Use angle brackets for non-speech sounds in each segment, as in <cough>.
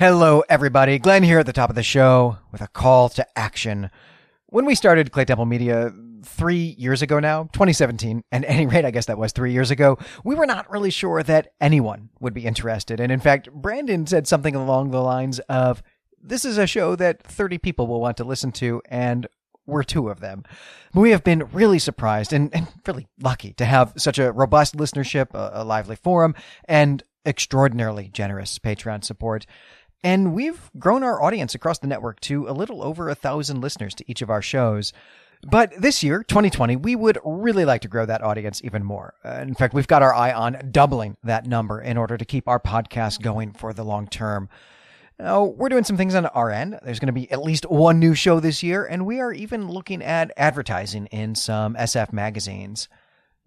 Hello, everybody. Glenn here at the top of the show with a call to action. When we started Clay Temple Media three years ago now, 2017, and at any rate, I guess that was three years ago, we were not really sure that anyone would be interested. And in fact, Brandon said something along the lines of, this is a show that 30 people will want to listen to, and we're two of them. We have been really surprised and, and really lucky to have such a robust listenership, a, a lively forum, and extraordinarily generous Patreon support. And we've grown our audience across the network to a little over a thousand listeners to each of our shows. But this year, 2020, we would really like to grow that audience even more. Uh, in fact, we've got our eye on doubling that number in order to keep our podcast going for the long term. Now, we're doing some things on our end. There's going to be at least one new show this year, and we are even looking at advertising in some SF magazines.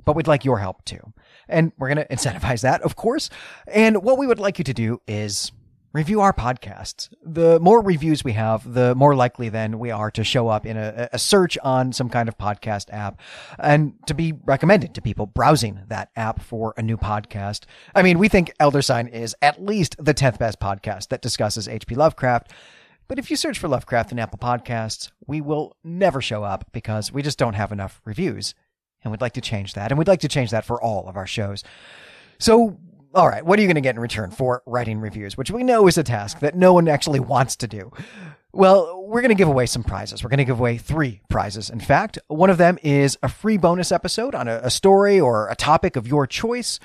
But we'd like your help too. And we're going to incentivize that, of course. And what we would like you to do is review our podcasts. The more reviews we have, the more likely then we are to show up in a, a, search on some kind of podcast app and to be recommended to people browsing that app for a new podcast. I mean, we think Elder Sign is at least the 10th best podcast that discusses H.P. Lovecraft. But if you search for Lovecraft in Apple Podcasts, we will never show up because we just don't have enough reviews. And we'd like to change that. And we'd like to change that for all of our shows. So all right, what are you going to get in return for writing reviews, which we know is a task that no one actually wants to do? Well, we're going to give away some prizes. We're going to give away three prizes. In fact, one of them is a free bonus episode on a, a story or a topic of your choice.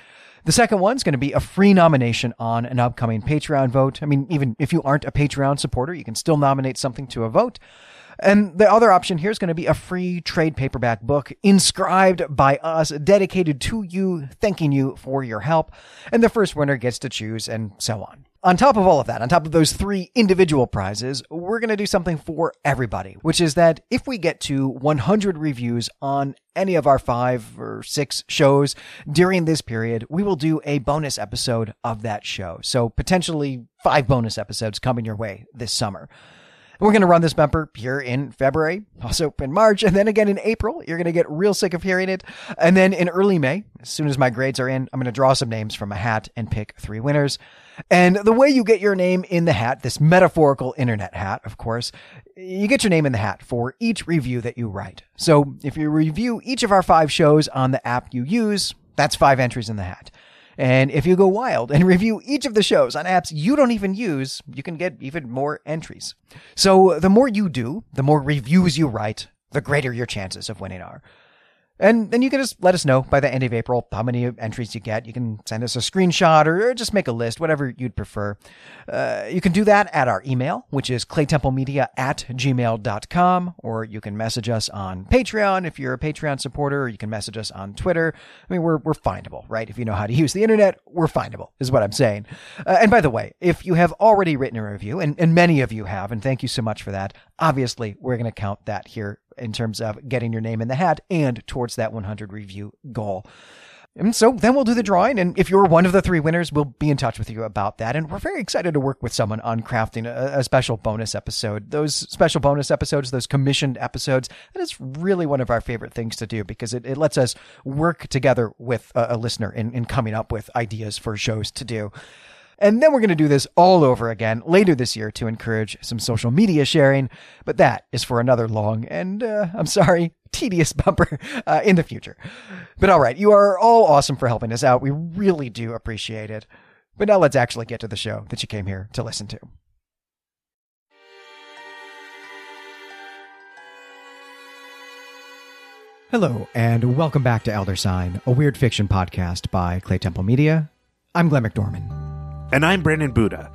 The second one's going to be a free nomination on an upcoming Patreon vote. I mean, even if you aren't a Patreon supporter, you can still nominate something to a vote. And the other option here is going to be a free trade paperback book inscribed by us, dedicated to you, thanking you for your help. And the first winner gets to choose and so on. On top of all of that, on top of those three individual prizes, we're going to do something for everybody, which is that if we get to 100 reviews on any of our five or six shows during this period, we will do a bonus episode of that show. So potentially five bonus episodes coming your way this summer. We're going to run this bumper here in February, also in March, and then again in April. You're going to get real sick of hearing it. And then in early May, as soon as my grades are in, I'm going to draw some names from a hat and pick three winners. And the way you get your name in the hat, this metaphorical internet hat, of course, you get your name in the hat for each review that you write. So if you review each of our five shows on the app you use, that's five entries in the hat. And if you go wild and <laughs> review each of the shows on apps you don't even use, you can get even more entries. So the more you do, the more reviews you write, the greater your chances of winning are. And then you can just let us know by the end of April how many entries you get. You can send us a screenshot or just make a list, whatever you'd prefer. Uh, you can do that at our email, which is claytemplemedia at gmail.com, or you can message us on Patreon if you're a Patreon supporter, or you can message us on Twitter. I mean, we're, we're findable, right? If you know how to use the internet, we're findable, is what I'm saying. Uh, and by the way, if you have already written a review, and, and many of you have, and thank you so much for that, obviously we're going to count that here in terms of getting your name in the hat and towards that 100 review goal. And so then we'll do the drawing. And if you're one of the three winners, we'll be in touch with you about that. And we're very excited to work with someone on crafting a, a, special bonus episode. Those special bonus episodes, those commissioned episodes, that is really one of our favorite things to do because it, it lets us work together with a, a listener in, in coming up with ideas for shows to do. And then we're going to do this all over again later this year to encourage some social media sharing. But that is for another long and, uh, I'm sorry, tedious bumper uh, in the future. But all right, you are all awesome for helping us out. We really do appreciate it. But now let's actually get to the show that you came here to listen to. Hello, and welcome back to Elder Sign, a weird fiction podcast by Clay Temple Media. I'm Glenn McDorman. And I'm Brandon Buddha.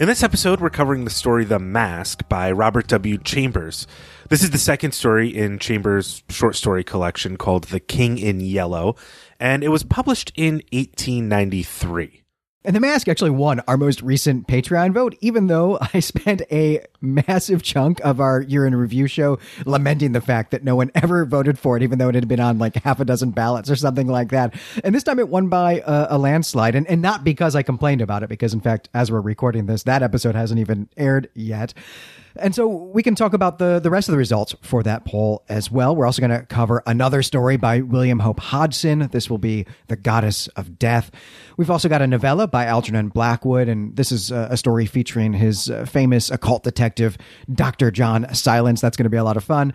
In this episode, we're covering the story The Mask by Robert W. Chambers. This is the second story in Chambers' short story collection called The King in Yellow, and it was published in 1893. And The Mask actually won our most recent Patreon vote, even though <laughs> I spent a massive chunk of our year in review show lamenting the fact that no one <laughs> ever voted for it, even though it had been on like half a dozen ballots or something like that. And this time it won by a, a landslide, and, and not because I complained about it, because in fact, as we're recording this, that episode hasn't even aired yet. And so we can talk about the, the rest of the results for that poll as well. We're also going to cover another story by William Hope Hodgson. This will be The Goddess of Death. We've also got a novella by Algernon Blackwood, and this is a, a story featuring his uh, famous occult detective, Dr. John Silence. That's going to be a lot of fun.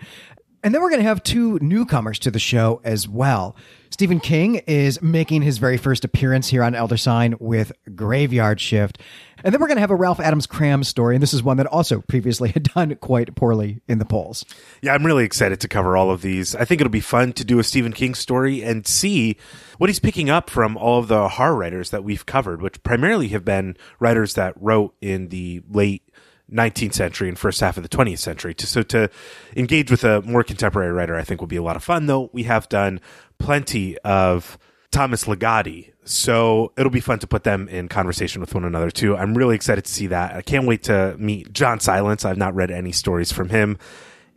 And then we're going to have two newcomers to the show as well. Stephen King is making his very first appearance here on Elder Sign with Graveyard Shift. And then we're going to have a Ralph Adams Cram story. And this is one that also previously <laughs> had done quite poorly in the polls. Yeah, I'm really excited to cover all of these. I think it'll be fun to do a Stephen King story and see what he's picking up from all of the horror writers that we've covered, which primarily have been writers that wrote in the late 19th century and first half of the 20th century. So to engage with a more contemporary writer, I think will be a lot of fun. Though we have done plenty of Thomas Ligotti, so it'll be fun to put them in conversation with one another too. I'm really excited to see that. I can't wait to meet John Silence. I've not read any stories from him.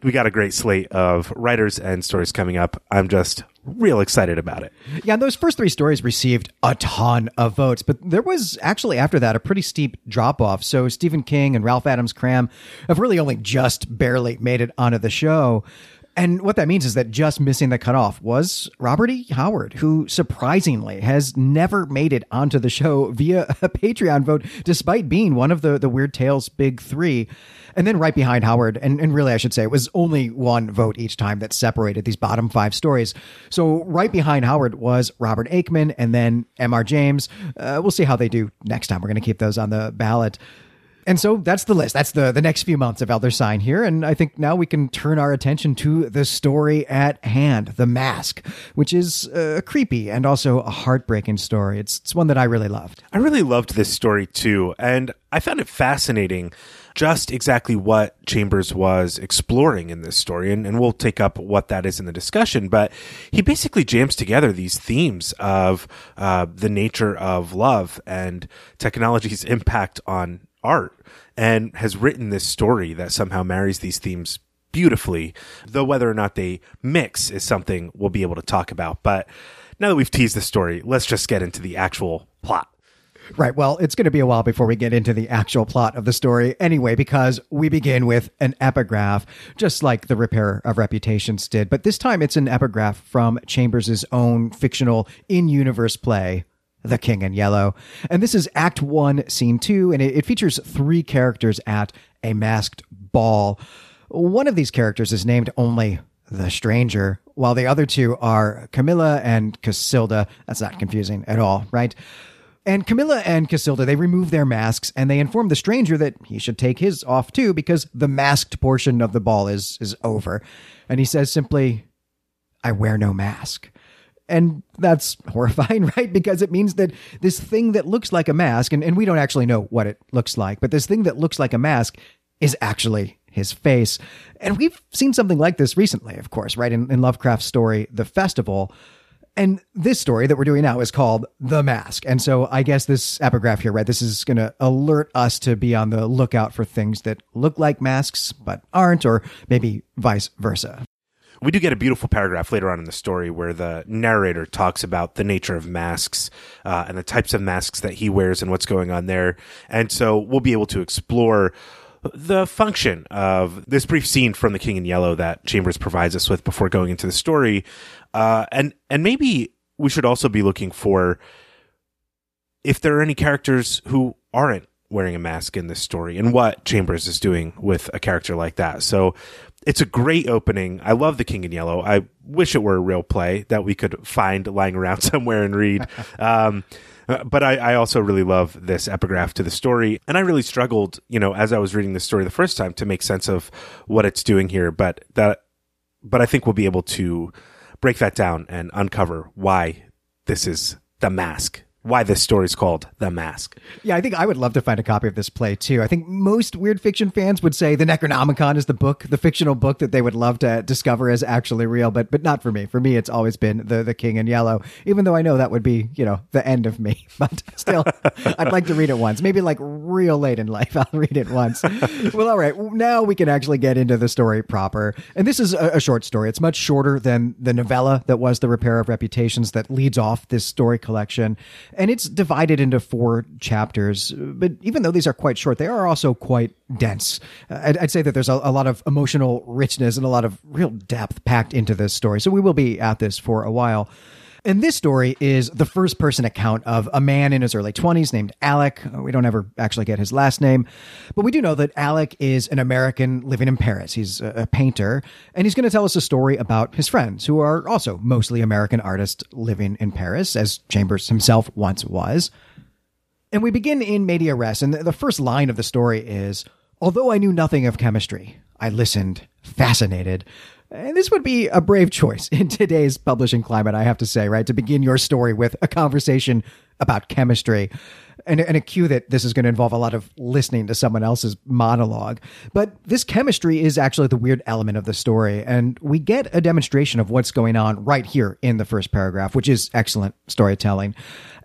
We got a great slate of writers and stories coming up. I'm just real excited about it. Yeah, those first three stories received a ton of votes, but there was actually after that a pretty steep drop off. So Stephen King and Ralph Adams Cram have really only just barely made it onto the show. And what that means is that just missing the cutoff was Robert E. Howard, who surprisingly has never made it onto the show <laughs> via a Patreon vote, despite being one of the, the Weird Tales big three. And then right behind Howard, and, and really I should say it was only one vote each time that separated these bottom five stories. So right behind Howard was Robert Aickman and then M.R. James. Uh, we'll see how they do next time. We're going to keep those on the ballot. And so that's the list. That's the, the next few months of Elder Sign here. And I think now we can turn our attention to the story at hand, The Mask, which is a creepy and also a heartbreaking story. It's, it's one that I really loved. I really loved this story too. And I found it fascinating just exactly what Chambers was exploring in this story. And, and we'll take up what that is in the discussion. But he basically jams together these themes of uh, the nature of love and technology's <laughs> impact on art and has written this story that somehow marries these themes beautifully, though whether or not they mix is something we'll be able to talk about. But now that we've teased the story, let's just get into the actual plot. Right. Well, it's going to be a while before we get into the actual plot of the story anyway, because we begin with an epigraph, just like the Repair of Reputations did. But this time it's an epigraph from Chambers' own fictional in universe play, the King in Yellow. And this is Act One, Scene Two, and it, it, features three characters at a masked ball. One of these characters is named only the Stranger, while the other two are Camilla and Casilda. That's not confusing at all, right? And Camilla and Casilda, they remove their masks and they inform the stranger that he should take his off too because the masked portion of the ball is is over. And he says simply, I wear no mask. And that's horrifying, <laughs> right? Because it means that this thing that looks like a mask, and, and we don't actually know what it looks like, but this thing that looks like a mask is actually his face. And we've seen something like this recently, of course, right? In, in Lovecraft's story, The Festival. And this story that we're doing now is called The Mask. And so I guess this epigraph here, right? This is going to alert us to be on the lookout for things that look like masks but aren't, or maybe vice versa. We do get a beautiful paragraph later on in the story where the narrator talks about the nature of masks uh, and the types of masks that he wears and what's going on there. And so we'll be able to explore the function of this brief scene from The King in Yellow that Chambers provides us with before going into the story. Uh, and, and maybe we should also be looking for if there are any characters who aren't wearing a mask in this story and what Chambers is doing with a character like that. So it's a great opening. I love The King in Yellow. I wish it were a real play that we could find lying around <laughs> somewhere and read. Um, but I, I, also really love this epigraph to the story. And I really struggled, you know, as I was reading the story the first time to make sense of what it's doing here. But that, but I think we'll be able to break that down and uncover why this is the mask why this story is called The Mask. Yeah, I think I would love to find a copy of this play too. I think most weird fiction fans would say the Necronomicon is the book, the fictional book that they would love to discover as actually real, but but not for me. For me, it's always been the the King in Yellow. Even though I know that would be you know the end of me, <laughs> but still, I'd like to read it once. Maybe like real late in life, <laughs> I'll read it once. well, all right, now we can actually get into the story proper. And this is a, a short story. It's much shorter than the novella that was the Repair of Reputations that leads off this story collection and it's divided into four chapters. But even though these are quite short, they are also quite dense. Uh, I'd, I'd, say that there's a, a, lot of emotional richness and a lot of real depth packed into this story. So we will be at this for a while. And this story is the first person account of a man in his early 20s named Alec. We don't ever actually get his last name, but we do know that Alec is an American living in Paris. He's a, painter, and he's going to tell us a story about his friends who are also mostly American artists living in Paris, as Chambers himself once was. And we begin in media res, and the first line of the story is Although I knew nothing of chemistry, I listened, fascinated. And this would be a brave choice in today's publishing climate, I have to say, right? To begin your story with a conversation about chemistry and, and a cue that this is going to involve a lot of listening to someone else's monologue. But this chemistry is actually the weird element of the story. And we get a demonstration of what's going on right here in the first paragraph, which is excellent storytelling.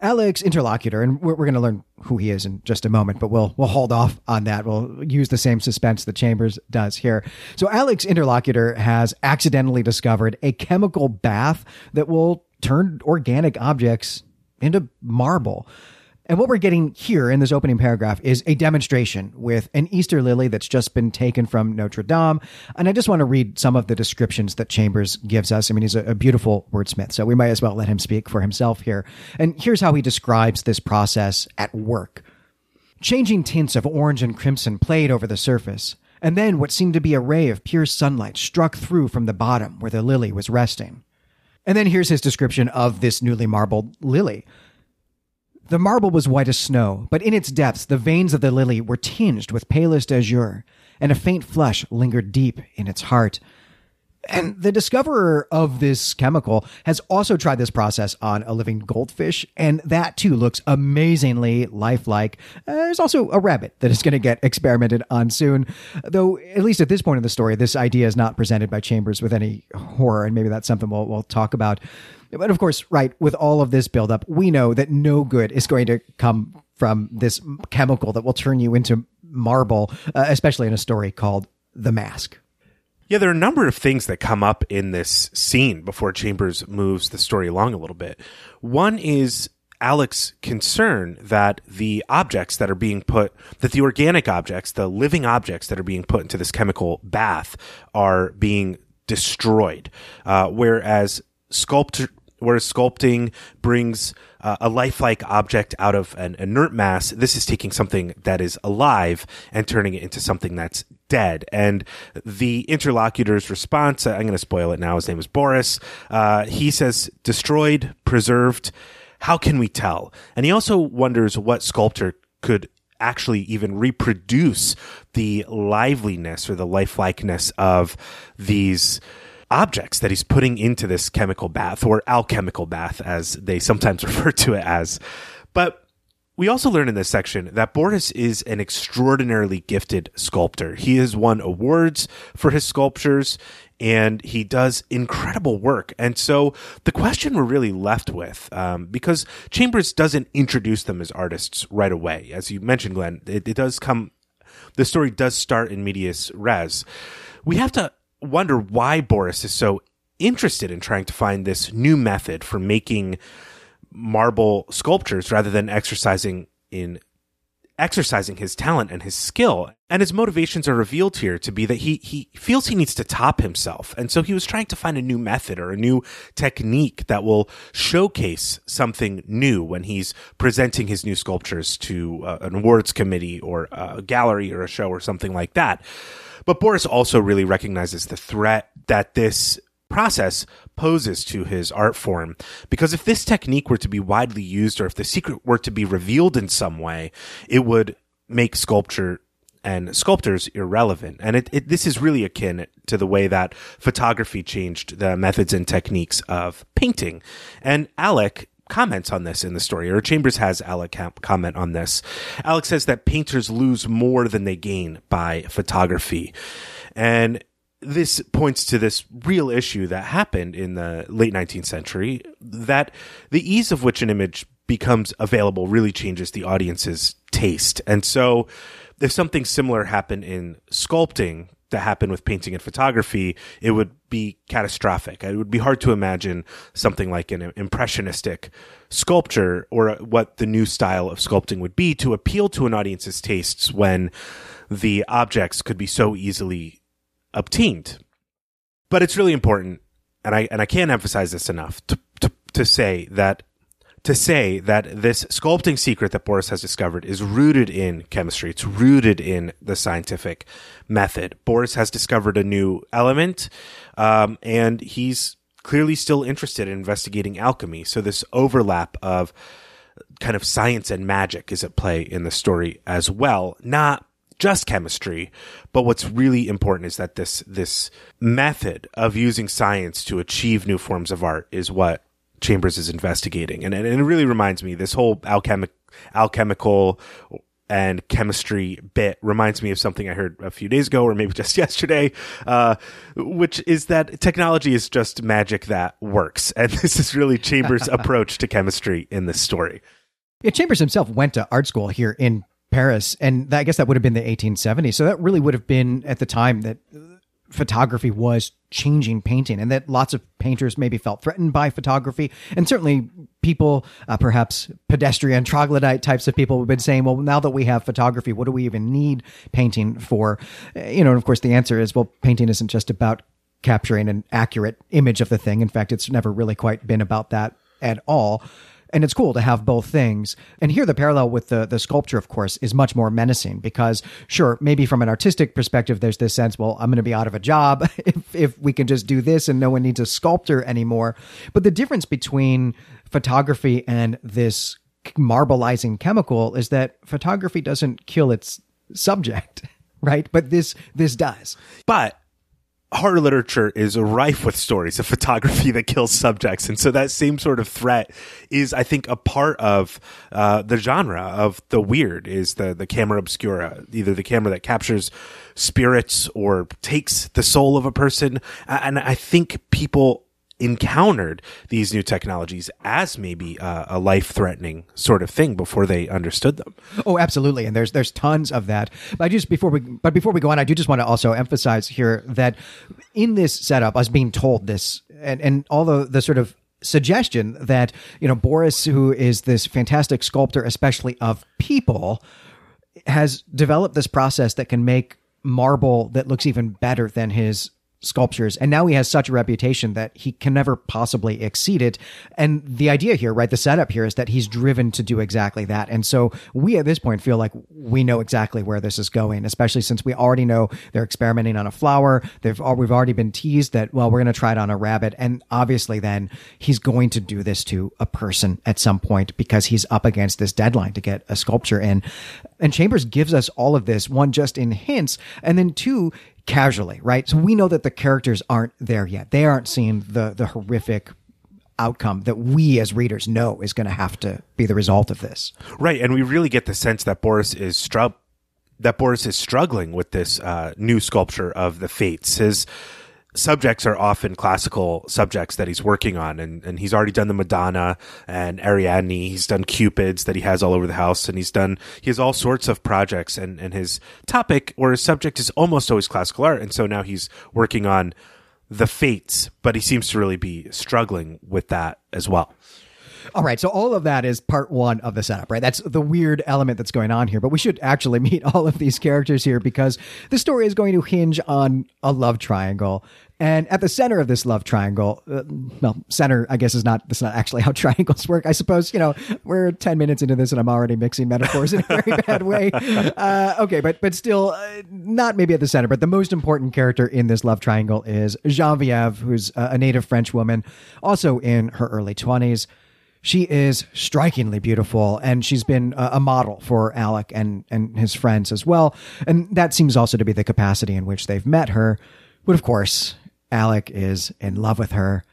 Alec's interlocutor, and we're, we're going to learn who he is in just a moment, but we'll we'll hold off on that. We'll use the same suspense that Chambers does here. So Alec's interlocutor has accidentally discovered a chemical bath that will turn organic objects into marble. And what we're getting here in this opening paragraph is a demonstration with an Easter lily that's just been taken from Notre Dame. And I just want to read some of the descriptions that Chambers gives us. I mean, he's a, beautiful wordsmith, so we might as well let him speak for himself here. And here's how he describes this process at work. Changing tints of orange and crimson played over the surface, and then what seemed to be a ray of pure sunlight struck through from the bottom where the lily was resting. And then here's his description of this newly marbled lily. The marble was white as snow, but in its depths the veins of the lily were tinged with palest azure, and a faint flush lingered deep in its heart. And the discoverer of this chemical has also tried this process on a living goldfish, and that too looks amazingly lifelike. Uh, there's also a rabbit that is going to get experimented on soon, though, at least at this point in the story, this idea is not presented by Chambers with any horror, and maybe that's something we'll, we'll talk about. But of course, right, with all of this buildup, we know that no good is going to come from this chemical that will turn you into marble, uh, especially in a story called The Mask. Yeah, there are a number of things that come up in this scene before Chambers moves the story along a little bit. One is Alec's concern that the objects that are being put, that the organic objects, the living objects that are being put into this chemical bath are being destroyed. Uh, whereas sculpture, whereas sculpting brings uh, a lifelike object out of an inert mass, this is taking something that is alive and turning it into something that's dead. And the interlocutor's response, I'm going to spoil it now. His name is Boris. Uh, he says, destroyed, preserved. How can we tell? And he also wonders what sculptor could actually even reproduce the liveliness or the lifelikeness of these objects that he's putting into this chemical bath or alchemical bath, as they sometimes <laughs> refer to it as. But we also learn in this section that Boris is an extraordinarily gifted sculptor. He has won awards for his sculptures and he does incredible work. And so the question we're really left with, um, because Chambers doesn't introduce them as artists right away, as you mentioned, Glenn, it, it does come, the story does start in medias res. We have to wonder why Boris is so interested in trying to find this new method for making marble sculptures rather than exercising in exercising his talent and his skill. And his motivations are revealed here to be that he, he feels he needs to top himself. And so he was trying to find a new method or a new technique that will showcase something new when he's presenting his new sculptures to uh, an awards committee or a gallery or a show or something like that. But Boris also really recognizes the threat that this process poses to his art form. Because if this technique were to be widely used or if the secret were to be revealed in some way, it would make sculpture and sculptors irrelevant. And it, it, this is really akin to the way that photography changed the methods and techniques of painting. And Alec comments on this in the story, or Chambers has Alec comment on this. Alec says that painters lose more than they gain by photography. And this points to this real issue that happened in the late 19th century that the ease of which an image becomes available really changes the audience's taste. And so if something similar happened in sculpting that happened with painting and photography, it would be catastrophic. It would be hard to imagine something like an impressionistic sculpture or what the new style of sculpting would be to appeal to an audience's tastes when the objects could be so easily obtained. But it's really important, and I and I can't emphasize this enough to to, to say that to say that this sculpting secret that Boris has discovered is rooted in chemistry. It's rooted in the scientific method. Boris has discovered a new element, um, and he's clearly still interested in investigating alchemy. So this overlap of kind of science and magic is at play in the story as well. Not just chemistry, but what's really important is that this this method of using science to achieve new forms of art is what Chambers is investigating, and, and it really reminds me this whole alchemic alchemical and chemistry bit reminds me of something I heard a few days ago, or maybe <laughs> just yesterday, uh, which is that technology is just magic that works, and <laughs> this is really Chambers' <laughs> approach to chemistry in this story. Yeah, Chambers himself went to art school here in Paris, and I guess that would have been the 1870s. So that really would have been at the time that photography was changing painting and that lots of painters maybe felt threatened by photography. And certainly people uh, perhaps pedestrian troglodyte types of people have been saying well now that we have photography what do we even need painting for? You know and of course the answer is well painting isn't just about capturing an accurate image of the thing. In fact it's never really quite been about that at all and it's cool to have both things. And here, the parallel with the the sculpture, of course, is much more menacing because, sure, maybe from an artistic perspective, there's this sense, well, I'm going to be out of a job <laughs> if if we can just do this and no one needs a sculptor anymore. But the difference between photography and this marbleizing chemical is that photography doesn't kill its subject <laughs> right but this this does but horror literature is rife with stories of photography that kills subjects, and so that same sort of threat is, I think, a part of uh, the genre of the weird. Is the the camera obscura, either the camera that captures spirits or takes the soul of a person, and I think people encountered these new technologies as maybe uh, a life threatening sort of thing before they understood them. Oh, absolutely. And there's there's tons of that. But I just before we but before we go on, I do just want to also emphasize here that in this setup, us being told this and and all the the sort of suggestion that you know Boris, who is this fantastic sculptor, especially of people, has developed this process that can make marble that looks even better than his sculptures. And now he has such a reputation that he can never possibly exceed it. And the idea here, right, the setup here is that he's driven to do exactly that. And so we at this point feel like we know exactly where this is going, especially since we already know they're experimenting on a flower. They've we've already been teased that well, we're going to try it on a rabbit, and obviously then he's going to do this to a person at some point because he's up against this deadline to get a sculpture in. And Chambers gives us all of this one just in hints, and then two casually, right? So we know that the characters aren't there yet. They aren't seeing the the horrific outcome that we as readers know is going to have to be the result of this. Right, and we really get the sense that Boris is stru- that Boris is struggling with this uh, new sculpture of the fates. His subjects are often classical subjects that he's working on and, and he's already done the Madonna and Ariadne. He's done Cupids that he has all over the house and he's done, he has all sorts of projects and, and his topic or his subject is almost always classical art. And so now he's working on the fates, but he seems to really be struggling with that as well. All right, so all of that is part one of the setup, right? That's the weird element that's going on here. But we should actually <laughs> meet all of these characters here because the story is going to hinge on a love triangle and at the center of this love triangle, uh, well, center, I guess, is not, that's not actually how <laughs> triangles work. I suppose, you know, we're 10 minutes into this and I'm already mixing metaphors in a very <laughs> bad way. Uh, okay, but, but still, uh, not maybe at the center, but the most important character in this love triangle is Genevieve, who's a native French woman, also in her early 20s. She is strikingly beautiful, and she's been a model for Alec and, and his friends as well. And that seems also to be the capacity in which they've met her. But of course, Alec is in love with her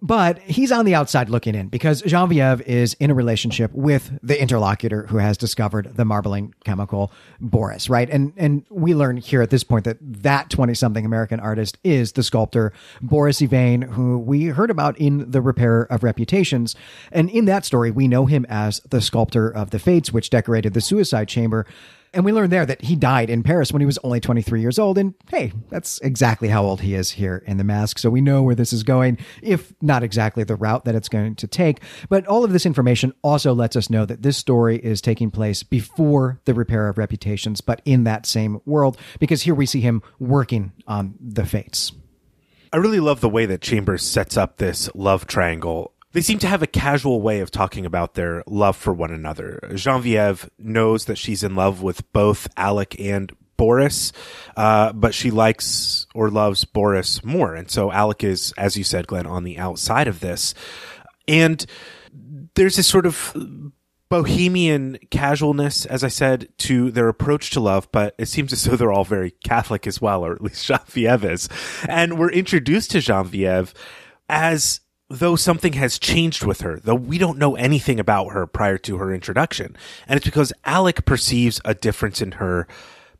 But he's on the outside looking in because Genevieve is in a relationship with the interlocutor who has discovered the marbling chemical, Boris, right? And and we learn here at this point that that 20-something American artist is the sculptor Boris Yvain, who we heard about in The Repair of Reputations. And in that story, we know him as the sculptor of the Fates, which decorated the suicide chamber. And we learned there that he died in Paris when he was only 23 years old. And hey, that's exactly how old he is here in The Mask. So we know where this is going, if not exactly the route that it's going to take. But all of this information also lets us know that this story is taking place before the repair of reputations, but in that same world, because here we see him working on the fates. I really love the way that Chambers sets up this love triangle they seem to have a casual way of talking about their love for one another. Genevieve knows that she's in love with both Alec and Boris, uh, but she likes or loves Boris more. And so Alec is, as you said, Glenn, on the outside of this. And there's this sort of bohemian casualness, as I said, to their approach to love, but it seems as though they're all very Catholic as well, or at least <laughs> Genevieve is. And we're introduced to Genevieve as though something has changed with her, though we don't know anything about her prior to her introduction. And it's because Alec perceives a difference in her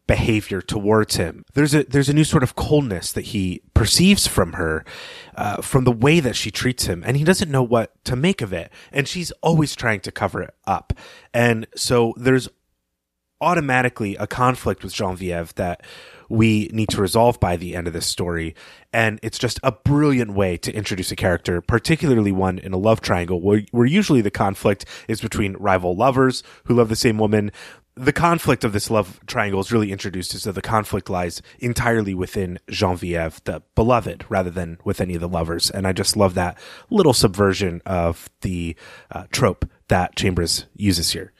behavior towards him. There's a there's a new sort of coldness that he perceives from her, uh, from the way that she treats him, and he doesn't know what to make of it. And she's always trying to cover it up. And so there's automatically a conflict with Genevieve that we need to resolve by the end of this story. And it's just a brilliant way to introduce a character, particularly one in a love triangle where, where usually the conflict is between rival lovers who love the same woman. The conflict of this love triangle is really introduced as though the conflict lies entirely within Genevieve, the beloved, rather than with any of the lovers. And I just love that little subversion of the uh, trope that Chambers uses here.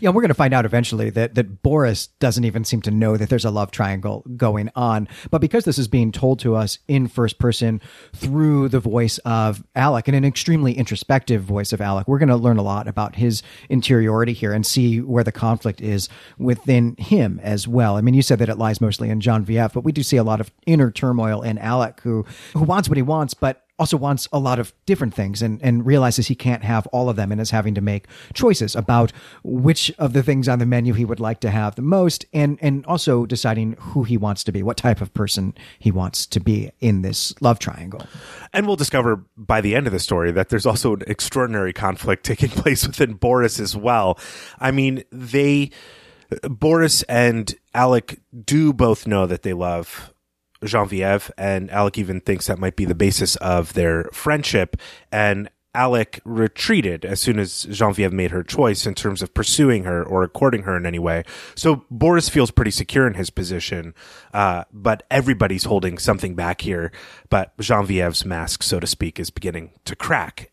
Yeah, we're going to find out eventually that that Boris doesn't even seem to know that there's a love triangle going on. But because this is being told to us in first person through the voice of Alec and an extremely introspective voice of Alec, we're going to learn a lot about his interiority here and see where the conflict is within him as well. I mean, you said that it lies mostly in Genevieve, but we do see a lot of inner turmoil in Alec who who wants what he wants, but also wants a lot of different things and, and realizes he can't have all of them and is having to make choices about which of the things on the menu he would like to have the most and, and also deciding who he wants to be, what type of person he wants to be in this love triangle. And we'll discover by the end of the story that there's also an extraordinary conflict taking <laughs> place within Boris as well. I mean, they, Boris and Alec do both know that they love Genevieve, and Alec even thinks that might be the basis of their friendship. And Alec retreated as soon as Genevieve made her choice in terms of pursuing her or courting her in any way. So Boris feels pretty secure in his position, uh, but everybody's holding something back here. But Genevieve's mask, so to speak, is beginning to crack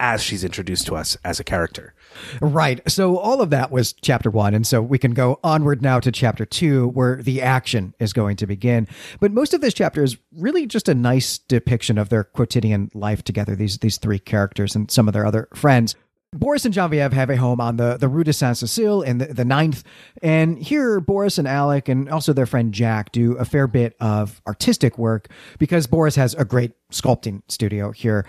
as she's introduced to us as a character. Right. So all of that was chapter one. And so we can go onward now to chapter two, where the action is going to begin. But most of this chapter is really just a nice depiction of their quotidian life together, these, these three characters and some of their other friends. Boris and Genevieve have a home on the, the Rue de Saint Cecile in the, the ninth. And here, Boris and Alec and also their friend Jack do a fair bit of artistic work because Boris has a great sculpting studio here.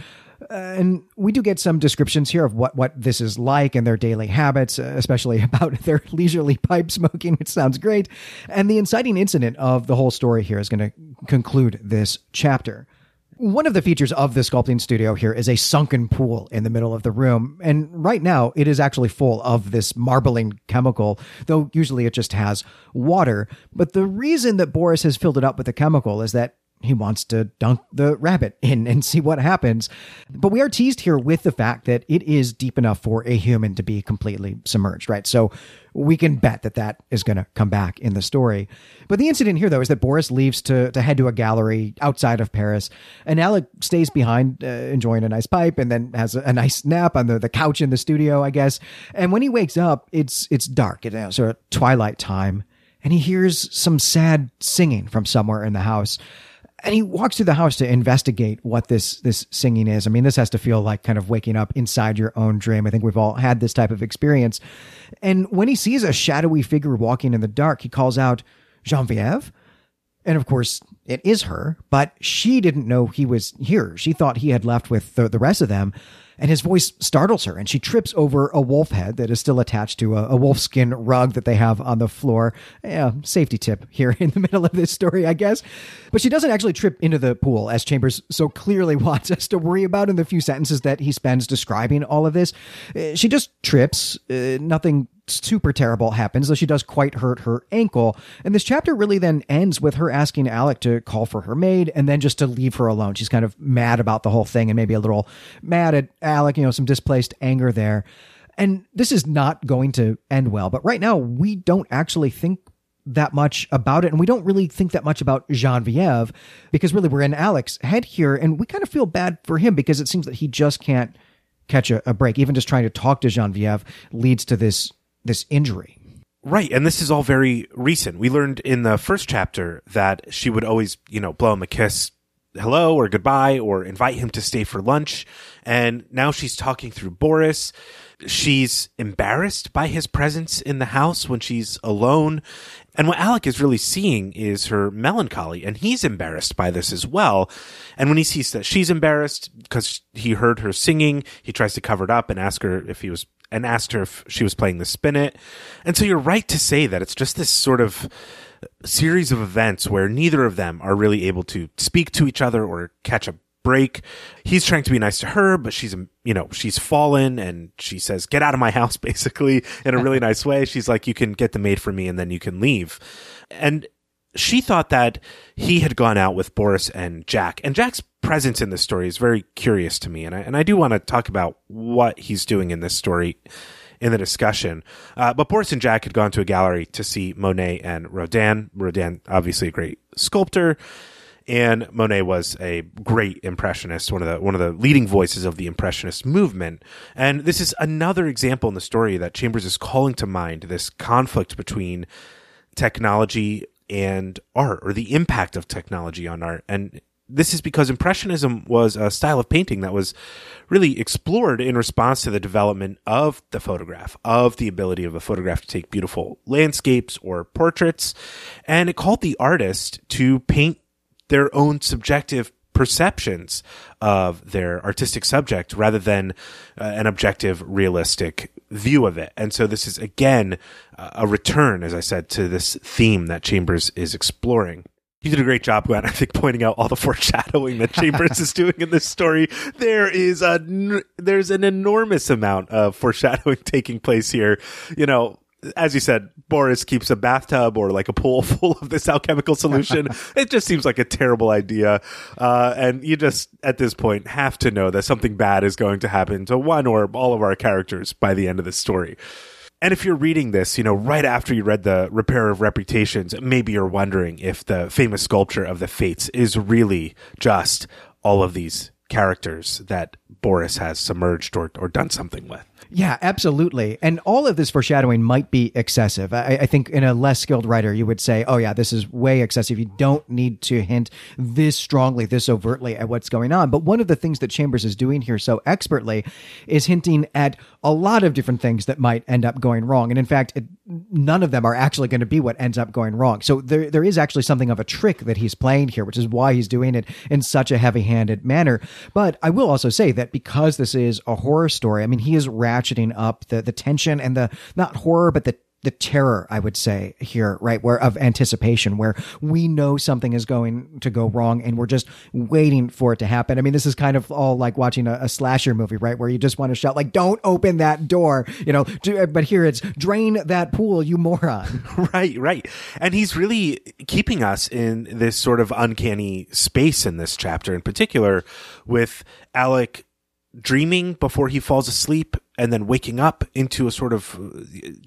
Uh, and we do get some descriptions here of what, what this is like and their daily habits, uh, especially <laughs> about their leisurely pipe smoking, which sounds great. And the inciting incident of the whole story here is going to conclude this chapter. One of the features of the sculpting studio here is a sunken pool in the middle of the room. And right now, it is actually full of this marbling chemical, though usually it just has water. But the reason that Boris has filled it up with the chemical is that he wants to dunk the rabbit in and see what happens. But we are teased here with the fact that it is deep enough for a human to be completely submerged, right? So we can bet that that is going to come back in the story. But the incident here, though, is that Boris leaves to, to head to a gallery outside of Paris, and Alec stays behind, uh, enjoying a nice pipe, and then has a, a, nice nap on the, the couch in the studio, I guess. And when he wakes up, it's it's dark, it's uh, sort of twilight time, and he hears some sad singing from somewhere in the house and he walks through the house to investigate what this this singing is. I mean, this has to feel like kind of waking up inside your own dream. I think we've all had this type of experience. And when he sees a shadowy figure walking in the dark, he calls out, "Genevieve." And of course, it is her, but she didn't know he was here. She thought he had left with the, the rest of them and his voice startles her and she trips over a wolf head that is still attached to a, a rug that they have on the floor. Yeah, safety tip here <laughs> in the middle of this story, I guess. But she doesn't actually trip into the pool, as Chambers so clearly <laughs> wants us to worry about in the few sentences that he spends describing all of this. Uh, she just trips, uh, nothing super terrible happens, though she does quite hurt her ankle. And this chapter really then ends with her asking Alec to call for her maid and then just to leave her alone. She's kind of mad about the whole thing and maybe a little mad at Alec, you know, some displaced anger there. And this is not going to end well. But right now, we don't actually think that much about it. And we don't really think that much about Genevieve because really we're in Alec's head here. And we kind of feel bad for him because it seems that he just can't catch a, a break. Even just trying to talk to Genevieve leads to this this injury. Right, and this is all very recent. We learned in the first chapter that she would always, you know, blow him a kiss, hello or goodbye, or invite him to stay for lunch. And now she's talking through Boris. She's embarrassed by his presence in the house when she's alone. And what Alec is really seeing is her melancholy, and he's embarrassed by this as well. And when he sees that she's embarrassed because he heard her singing, he tries to cover it up and ask her if he was and asked her if she was playing the spinet. And so you're right to say that it's just this sort of series of events where neither of them are really able to speak to each other or catch a break. He's trying to be nice to her, but she's, you know, she's fallen and she says, get out of my <laughs> house, basically, in a really <laughs> nice way. She's like, you can get the maid for me and then you can leave. And she thought that he had gone out with Boris and Jack. And Jack's presence in this story is very curious to me. And I, and I do want to talk about what he's doing in this story in the discussion. Uh, but Boris and Jack had gone to a gallery to see Monet and Rodin. Rodin, obviously a great sculptor. And Monet was a great impressionist, one of the one of the leading voices of the impressionist movement. And this is another example in the story that Chambers is calling to mind this conflict between technology and art or the impact of technology on art. And this is because Impressionism was a style of painting that was really explored in response to the development of the photograph, of the ability of a photograph to take beautiful landscapes or portraits. And it called the artist to paint their own subjective perceptions of their artistic subject rather than uh, an objective, realistic view of it. And so this is again a return, as I said, to this theme that Chambers is exploring. You did a great job, Glenn, <laughs> I think, pointing out all the foreshadowing that Chambers is doing in this story. There is a, there's an enormous amount of foreshadowing <laughs> taking place here. You know, as you said, Boris keeps a bathtub or like a pool <laughs> full of this alchemical solution. <laughs> it just seems like a terrible idea. Uh, and you just, at this point, have to know that something bad is going to happen to one or all of our characters by the end of the story. And if you're reading this, you know, right after you read the Repair of Reputations, maybe you're wondering if the famous sculpture of the Fates is really just all of these characters that Boris has submerged or, or done something with. Yeah, absolutely. And all of this foreshadowing might be excessive. I, I, think in a less skilled writer, you would say, oh, yeah, this is way excessive. You don't need to hint this strongly, this overtly at what's going on. But one of the things that Chambers is doing here so expertly is hinting at a lot of different things that might end up going wrong. And in fact, it, none of them are actually going to be what ends up going wrong. So there, there is actually something of a trick that he's playing here, which is why he's doing it in such a heavy handed manner. But I will also say that because this is a horror story, I mean, he is ratcheting up the, the tension and the, not horror, but the the terror, I would say here, right? Where of anticipation, where we know something is going to go wrong and we're just waiting for it to happen. I mean, this is kind of all like watching a, a slasher movie, right? Where you just want to shout, like, don't open that door, you know, do, but here it's drain that pool, you moron. <laughs> right, right. And he's really keeping us in this sort of uncanny space in this chapter in particular with Alec dreaming before he falls asleep and then waking up into a sort of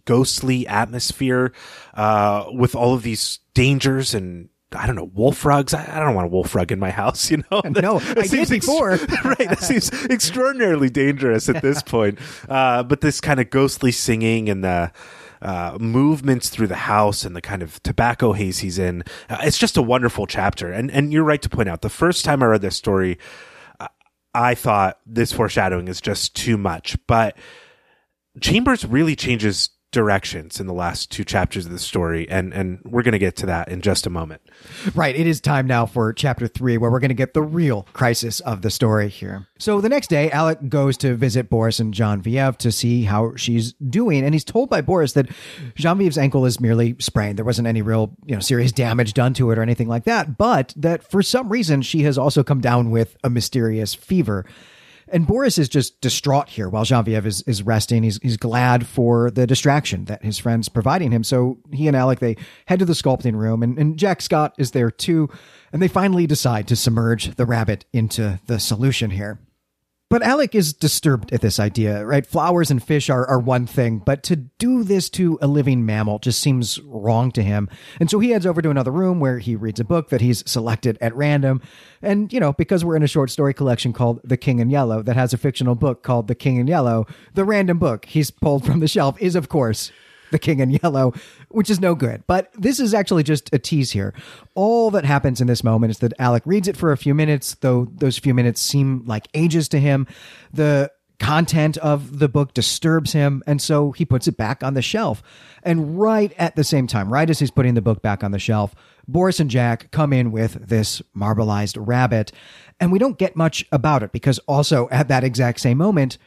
ghostly atmosphere uh, with all of these dangers and I don't know, wolf rugs. I, don't want a wolf rug in my house, <laughs> you know? No, <laughs> I did before. Ex- <laughs> right. That seems extraordinarily dangerous at this point. Uh, but this kind of ghostly singing and the, uh, movements through the house and the kind of tobacco haze he's in. Uh, it's just a wonderful chapter. And, and you're right to point out the first time I read this story, I thought this foreshadowing is just too much. But Chambers really changes directions in the last two chapters of the story, and and we're going to get to that in just a moment. Right, it is time now for chapter three, where we're going to get the real crisis of the story here. So the next day, Alec goes to visit Boris and Genevieve to see how she's doing, and he's told by Boris that Genevieve's ankle is merely sprained. There wasn't any real, you know, serious damage done to it or anything like that, but that for some reason she has also come down with a mysterious fever. And Boris is just distraught here while Genevieve is, is resting. He's, he's glad for the distraction that his friend's providing him. So he and Alec, they head to the sculpting room and, and Jack Scott is there too. And they finally decide to submerge the rabbit into the solution here. But Alec is disturbed at this idea, right? Flowers and fish are, are one thing, but to do this to a living mammal just seems wrong to him. And so he heads over to another room where he reads a book that he's selected at random. And, you know, because we're in a short story collection called The King in Yellow that has a fictional book called The King in Yellow, the random book he's pulled from the shelf is, of course, the king in yellow, which is no good. But this is actually just a tease here. All that happens in this moment is that Alec reads it for a few minutes, though those few minutes seem like ages to him. The content of the book disturbs him, and so he puts it back on the shelf. And right at the same time, right as he's putting the book back on the shelf, Boris and Jack come in with this marbleized rabbit, and we don't get much about it because also at that exact same moment,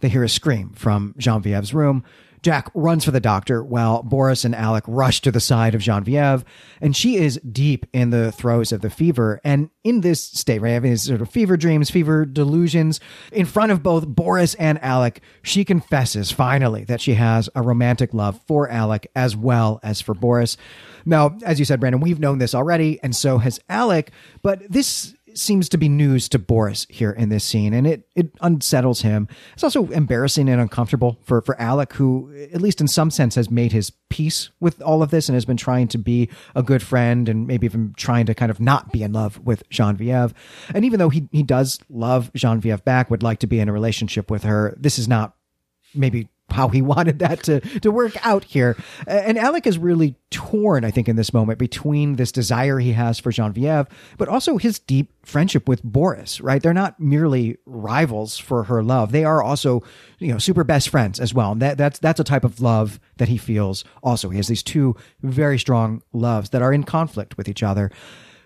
they hear a scream from Genevieve's room. Jack runs for the doctor while Boris and Alec rush to the side of Genevieve, and she is deep in the throes of the fever. And in this state, right, having these sort of fever dreams, fever delusions, in front of both Boris and Alec, she confesses finally that she has a romantic love for Alec as well as for Boris. Now, as you said, Brandon, we've known this already, and so has Alec, but this seems to be news to Boris here in this scene, and it it unsettles him. It's also embarrassing and uncomfortable for for Alec, who at least in some sense has made his peace with all of this and has been trying to be a good friend and maybe even trying to kind of not be in love with Genevieve. And even though he he does love Genevieve back, would like to be in a relationship with her, this is not maybe how he <laughs> wanted that to to work out here. And Alec is really torn, I think, in this moment between this desire he has for Genevieve, but also his deep friendship with Boris. Right? They're not merely rivals for her love; they are also, you know, super best friends as well. And that that's that's a type of love that he feels. Also, he has these two very strong loves that are in conflict with each other.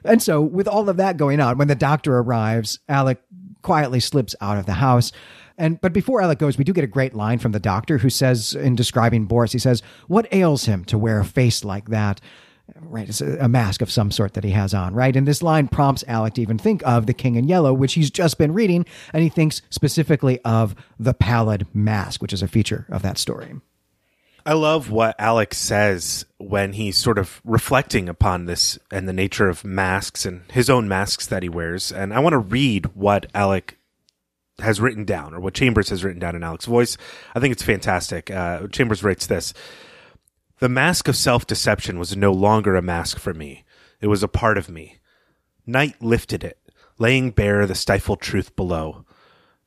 And so, with all of that going on, when the doctor arrives, Alec quietly slips out of the house. And but before Alec goes, we do get a great line from the doctor who says, in describing Boris, he says, "What ails him to wear a face like that?" Right, it's a, a mask of some sort that he has on, right? And this line prompts Alec to even think of The King in Yellow, which he's just been reading, and he thinks specifically of the Pallid Mask, which is a feature of that story. I love what Alec says when he's sort of reflecting upon this and the nature of masks and his own masks that he wears. And I want to read what Alec has written down, or what Chambers has written down in Alec's voice. I think it's fantastic. Uh, Chambers writes this The mask of self deception was no longer a mask for me, it was a part of me. Night lifted it, laying bare the stifled truth below.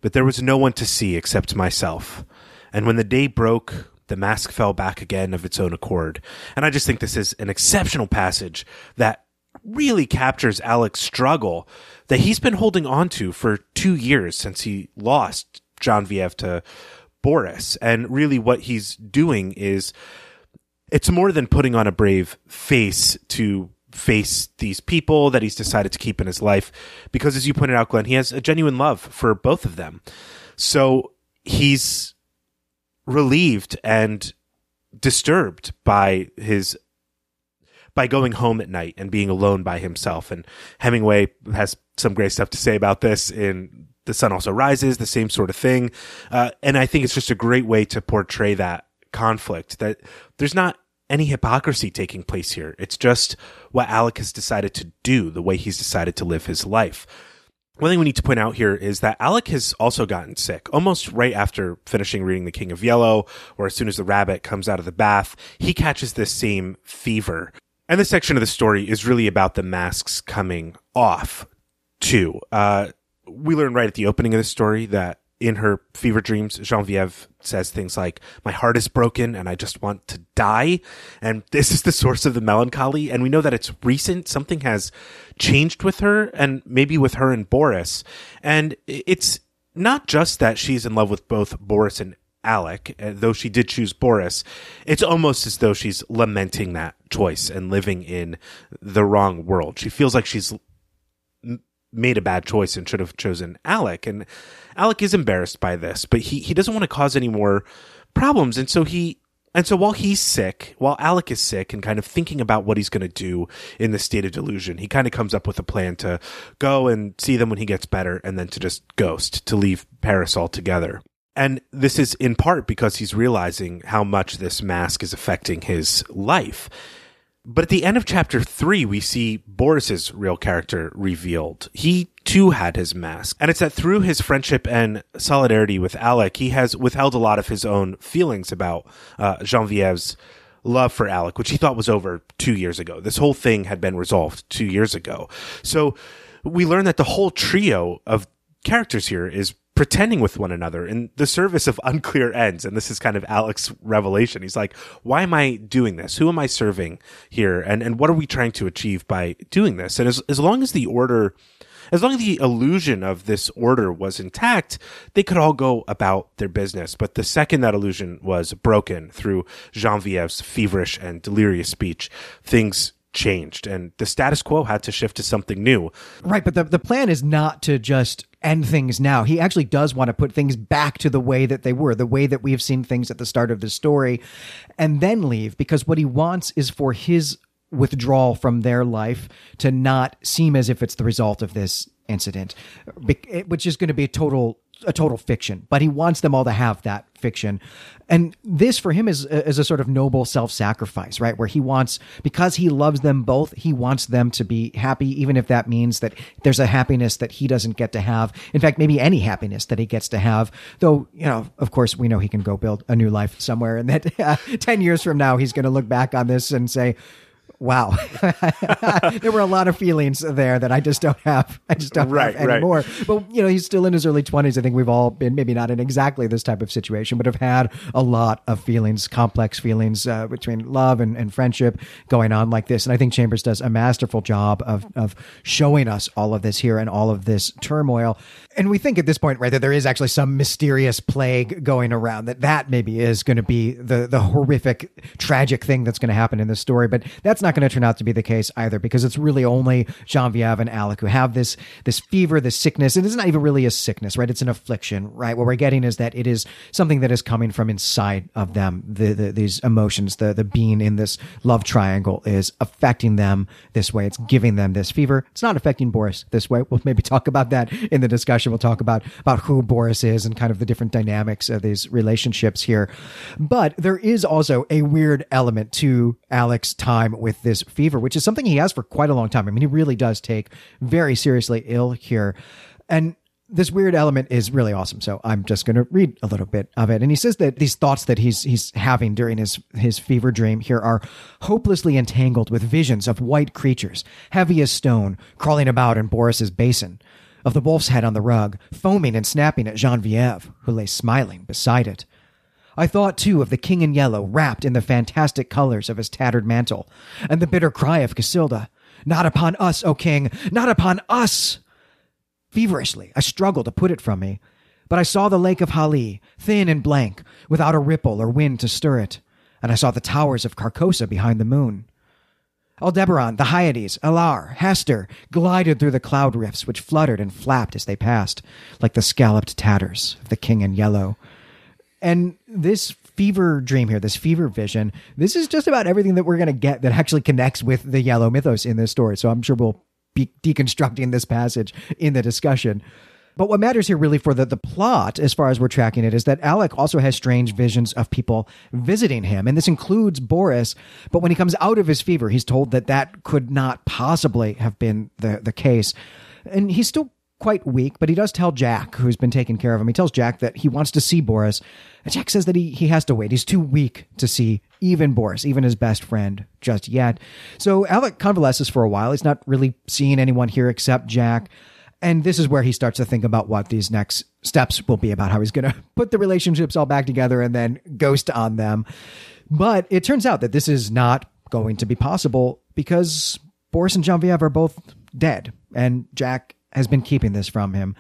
But there was no one to see except myself. And when the day broke, the mask fell back again of its own accord. And I just think this is an exceptional passage that really captures Alec's struggle that he's been holding on to for two years since he lost Genevieve to Boris. And really, what he's doing is it's more than putting on a brave face to face these people that he's decided to keep in his life. Because, as you pointed out, Glenn, he has a genuine love for both of them. So he's relieved and disturbed by his by going home at night and being alone by himself. And Hemingway has some great stuff to say about this in The Sun Also Rises, the same sort of thing. Uh, and I think it's just a great way to portray that conflict that there's not any hypocrisy taking place here. It's just what Alec has decided to do, the way he's decided to live his life. One thing we need to point out here is that Alec has also gotten sick almost right after finishing reading The King of Yellow, or as soon as the rabbit comes out of the bath, he catches this same fever. And this section of the story is really about the masks coming off, too. Uh, we learn right at the opening of the story that in her fever dreams, Genevieve says things like, My heart is broken and I just want to die. And this is the source of the melancholy. And we know that it's recent. Something has changed with her and maybe with her and Boris. And it's not just that she's in love with both Boris and Alec, uh, though she did choose Boris, it's almost as though she's lamenting that choice and living in the wrong world. She feels like she's made a bad choice and should have chosen Alec. And Alec is embarrassed by this, but he, he doesn't want to cause any more problems. And so he, and so while he's sick, while Alec is sick and kind of thinking about what he's going to do in the state of delusion, he kind of comes up with a plan to go and see them when he gets better and then to just ghost, to leave Paris altogether. And this is in part because he's realizing how much this mask is affecting his life. But at the end of chapter three, we see Boris's real character revealed. He too had his mask. And it's that through his friendship and solidarity with Alec, he has withheld a lot of his own feelings about uh, Genevieve's love for Alec, which he thought was over two years ago. This whole thing had been resolved two years ago. So we learn that the whole trio of characters here is pretending with one another in the service of unclear ends. And this is kind of Alec's revelation. He's like, why am I doing this? Who am I serving here? And, and what are we trying to achieve by doing this? And as, as long as the order, as long as the illusion of this order was intact, they could all go about their business. But the second that illusion was broken through Genevieve's feverish and delirious speech, things changed and the status quo had to shift to something new. Right. But the, the plan is not to just end things now. He actually does want to put things back to the way that they were, the way that we have seen things at the start of the story, and then leave because what he wants is for his withdrawal from their life to not seem as if it's the result of this incident, which is going to be a total a total fiction, but he wants them all to have that fiction. And this for him is, is a sort of noble self sacrifice, right? Where he wants, because he loves them both, he wants them to be happy, even if that means that there's a happiness that he doesn't get to have. In fact, maybe any happiness that he gets to have. Though, you know, of course, we know he can go build a new life somewhere and that <laughs> uh, 10 years from now, he's going to look back on this and say, wow, <laughs> there were a lot of feelings there that I just don't have. I just don't right, have anymore. Right. But you know, he's still in his early twenties. I think we've all been maybe not in exactly this type of situation, but have had a lot of feelings, complex feelings uh, between love and, and friendship going on like this. And I think Chambers does a masterful job of of showing us all of this here and all of this turmoil. And we think at this point, right, that there is actually some mysterious plague going around. That that maybe is going to be the the horrific, tragic thing that's going to happen in this story. But that's not going to turn out to be the case either because it's really only Genevieve and Alec who have this this fever, this sickness. And it's not even really a sickness, right? It's an affliction, right? What we're getting is that it is something that is coming from inside of them. The, the these emotions, the the being in this love triangle is affecting them this way. It's giving them this fever. It's not affecting Boris this way. We'll maybe talk about that in the discussion. We'll talk about about who Boris is and kind of the different dynamics of these relationships here. But there is also a weird element to Alec's time with this fever, which is something he has for quite a long time. I mean, he really does take very seriously ill here. And this weird element is really awesome. So I'm just going to read a little bit of it. And he says that these thoughts that he's he's having during his his fever dream here are hopelessly entangled with visions of white creatures, heavy as stone, crawling about in Boris's basin, of the wolf's head on the rug, foaming and snapping at Genevieve, who lay smiling beside it. I thought too of the king in yellow wrapped in the fantastic colors of his tattered mantle, and the bitter cry of Casilda, Not upon us, O king, not upon us! Feverishly, I struggled to put it from me, but I saw the lake of Hali, thin and blank, without a ripple or wind to stir it, and I saw the towers of Carcosa behind the moon. Aldebaran, the Hyades, Alar, Hastur glided through the cloud rifts which fluttered and flapped as they passed, like the scalloped tatters of the king in yellow, and this fever dream here, this fever vision, this is just about everything that we're going to get that actually connects with the yellow mythos in this story. So I'm sure we'll be deconstructing this passage in the discussion. But what matters here really for the, the plot, as far as we're tracking it, is that Alec also has strange visions of people visiting him. And this includes Boris. But when he comes out of his fever, he's told that that could not possibly have been the, the case. And he's still quite weak, but he does tell Jack, who's been taking care of him, he tells Jack that he wants to see Boris. And Jack says that he, he has to wait. He's too weak to see even Boris, even his best friend, just yet. So Alec convalesces for a while. He's not really seeing anyone here except Jack. And this is where he starts to think about what these next steps will be about how he's going <laughs> to put the relationships all back together and then ghost on them. But it turns out that this is not going to be possible because Boris and Genevieve are both dead, and Jack has been keeping this from him.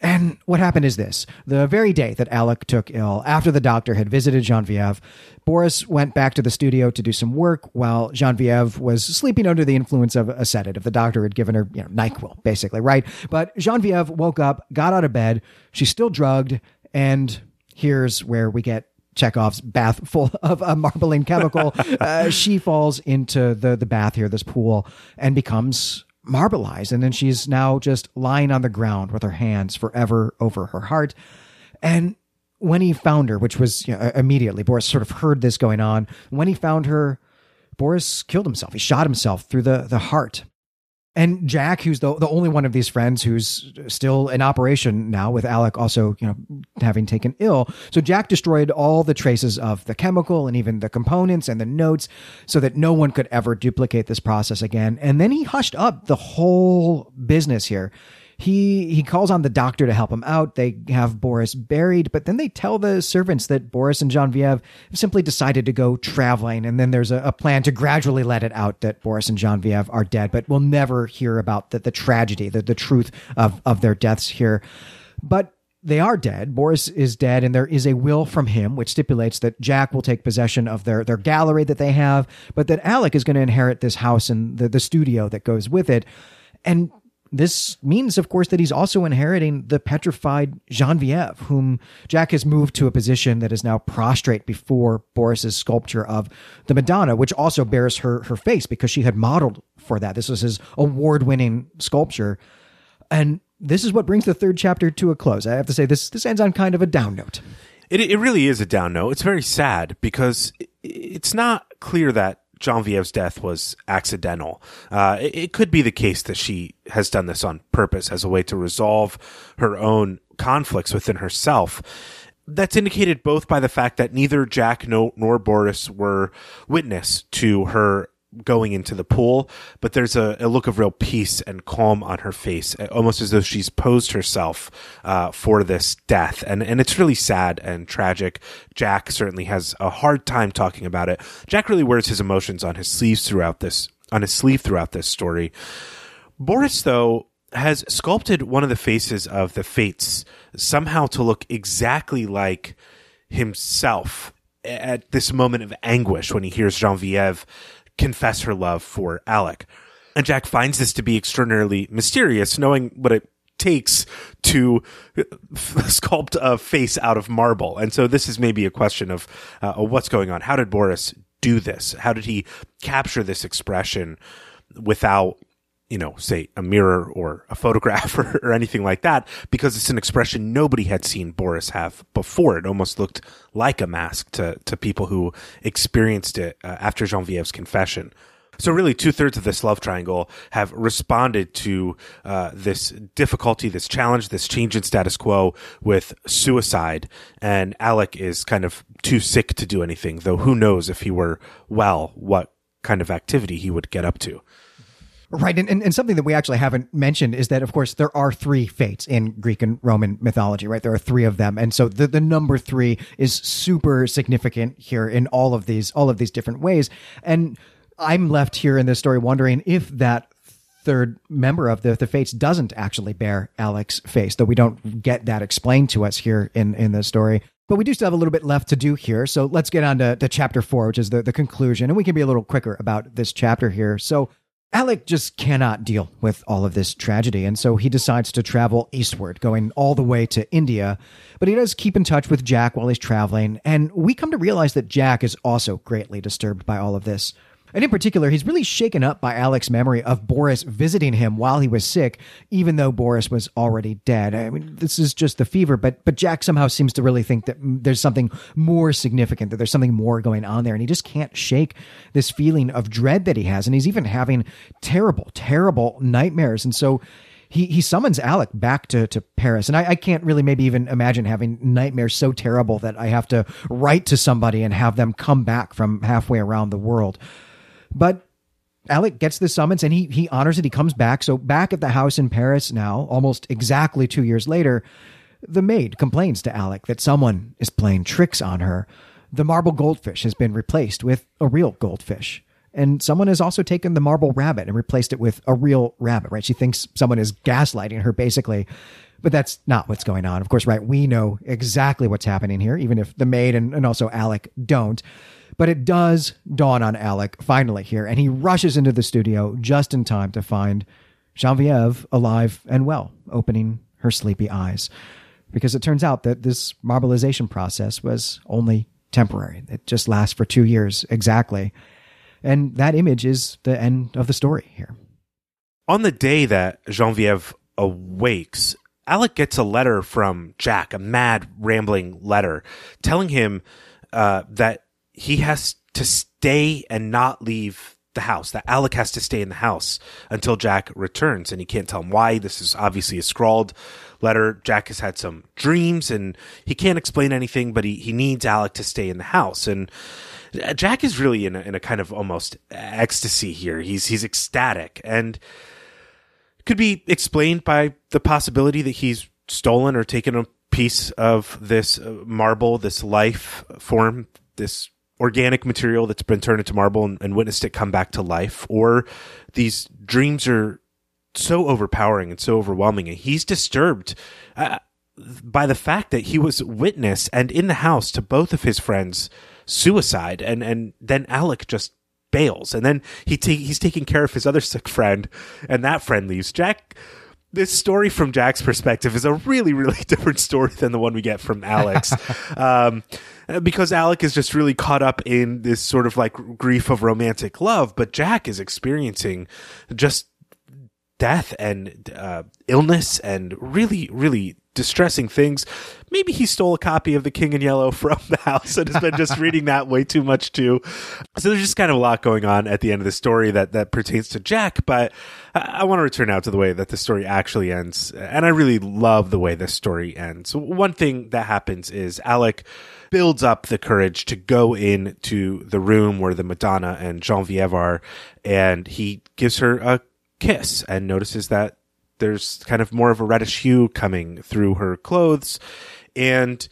And what happened is this the very day that Alec took ill, after the doctor had visited Genevieve, Boris went back to the studio to do some work while Genevieve was sleeping under the influence of a sedative. The doctor had given her, you know, NyQuil, basically, right? But Genevieve woke up, got out of bed. She's still drugged. And here's where we get Chekhov's bath <laughs> full of a marbling chemical. <laughs> uh, she falls into the, the bath here, this pool, and becomes marbleized. And then she's now just lying on the ground with her hands forever over her heart. And when he found her, which was you know, immediately, Boris sort of heard this going on. When he found her, Boris killed himself. He shot himself through the, the heart. And Jack, who's the, the only one of these friends who's still in operation now, with Alec also, you know, having taken ill. So Jack destroyed all the traces of the chemical and even the components and the notes so that no one could ever duplicate this process again. And then he hushed up the whole business here he he calls on the doctor to help him out. They have Boris buried, but then they tell the servants that Boris and Genevieve have simply decided to go traveling. And then there's a, a plan to gradually let it out that Boris and Genevieve are dead, but we'll never hear about the, the tragedy, the, the truth of, of their deaths here. But they are dead. Boris is dead, and there is a will from him, which stipulates that Jack will take possession of their, their gallery that they have, but that Alec is going to inherit this house and the, the studio that goes with it. And this means, of course, that he's also inheriting the petrified Genevieve, whom Jack has moved to a position that is now prostrate before Boris's sculpture of the Madonna, which also bears her, her face because she had modeled for that. This was his award winning sculpture. And this is what brings the third chapter to a close. I have to say, this, this ends on kind of a down note. It, it really is a down note. It's very sad because it's not clear that Genevieve's death was accidental. Uh, it, it, could be the case that she has done this on purpose as a way to resolve her own conflicts within herself. That's indicated both by the fact that neither Jack nor Boris were witness to her going into the pool, but there's a, a, look of real peace and calm on her face, almost as though she's posed herself uh, for this death. And and it's really sad and tragic. Jack certainly has a hard time talking about it. Jack really wears his emotions on his sleeves throughout this on his sleeve throughout this story. Boris, though, has sculpted one of the faces of the Fates somehow to look exactly like himself at this moment of anguish when he hears Genevieve confess her love for Alec. And Jack finds this to be extraordinarily mysterious, knowing what it takes to <laughs> sculpt a face out of marble. And so this is maybe a question of uh, what's going on. How did Boris do this? How did he capture this expression without you know, say a mirror or a photograph <laughs> or, or, anything like that, because it's an expression nobody had seen Boris have before. It almost looked like a mask to, to people who experienced it uh, after Genevieve's confession. So really, two thirds of this love triangle have responded to uh, this difficulty, this challenge, this change in status quo with suicide. And Alec is kind of too sick to do anything, though who knows if he were well, what kind of activity he would get up to. Right. And, and, and, something that we actually haven't mentioned is that, of course, there are three fates in Greek and Roman mythology, right? There are three of them. And so the, the number three is super significant here in all of these, all of these different ways. And I'm left here in this story wondering if that third member of the, the fates doesn't actually bear Alec's face, though we don't get that explained to us here in, in the story. But we do still have a little bit left to do here. So let's get on to, to chapter four, which is the, the conclusion. And we can be a little quicker about this chapter here. So Alec just cannot deal with all of this tragedy, and so he decides to travel eastward, going all the way to India. But he does keep in touch with Jack while he's traveling, and we come to realize that Jack is also greatly disturbed by all of this. And in particular, he's really shaken up by Alec's memory of Boris visiting him while he was sick, even though Boris was already dead. I mean, this is just the fever, but but Jack somehow seems to really think that there's something more significant, that there's something more going on there, and he just can't shake this feeling of dread that he has, and he's even having terrible, terrible nightmares, and so he he summons Alec back to, to Paris. And I, I, can't really maybe even imagine having nightmares so terrible that I have to write to somebody and have them come back from halfway around the world. But Alec gets the summons and he he honors it. He comes back. So back at the house in Paris now, almost exactly two years later, the maid complains to Alec that someone is playing tricks on her. The marble goldfish has been replaced with a real goldfish. And someone has also taken the marble rabbit and replaced it with a real rabbit, right? She thinks someone is gaslighting her, basically. But that's not what's going on. Of course, right? We know exactly what's happening here, even if the maid and, and also Alec don't. But it does dawn on Alec finally here, and he rushes into the studio just in time to find Genevieve alive and well, opening her sleepy eyes. Because it turns out that this marbleization process was only temporary. It just lasts for two years exactly. And that image is the end of the story here. On the day that Genevieve awakes, Alec gets a letter from Jack, a mad, rambling letter, telling him uh, that he has to stay and not leave the house, that Alec has to stay in the house until Jack returns. And he can't tell him why. This is obviously a scrawled letter. Jack has had some dreams and he can't explain anything, but he, he needs Alec to stay in the house. And Jack is really in a, in a kind of almost ecstasy here. He's, he's ecstatic and could be explained by the possibility that he's stolen or taken a piece of this uh, marble, this life form, this organic material that's been turned into marble and, and, witnessed it come back to life, or these dreams are so overpowering and so overwhelming, and he's disturbed uh, by the fact that he was witness and in the house to both of his friends' suicide, and and then Alec just bails, and then he ta- he's taking care of his other sick friend, and that friend leaves. Jack this story from Jack's perspective is a really, really <laughs> different story than the one we get from Alec. <laughs> um, because Alec is just really caught up in this sort of like grief of romantic love, but Jack is experiencing just death and uh, illness and really, really distressing things. Maybe he stole a copy of The King in Yellow from the house and has been just <laughs> reading that way too much too. So there's just kind of a lot going on at the end of the story that, that pertains to Jack, but I, I want to return now to the way that the story actually ends. And I really love the way this story ends. One thing that happens is Alec builds up the courage to go into the room where the Madonna and Genevieve are, and he gives her a kiss and notices that there's kind of more of a reddish hue coming through her clothes. And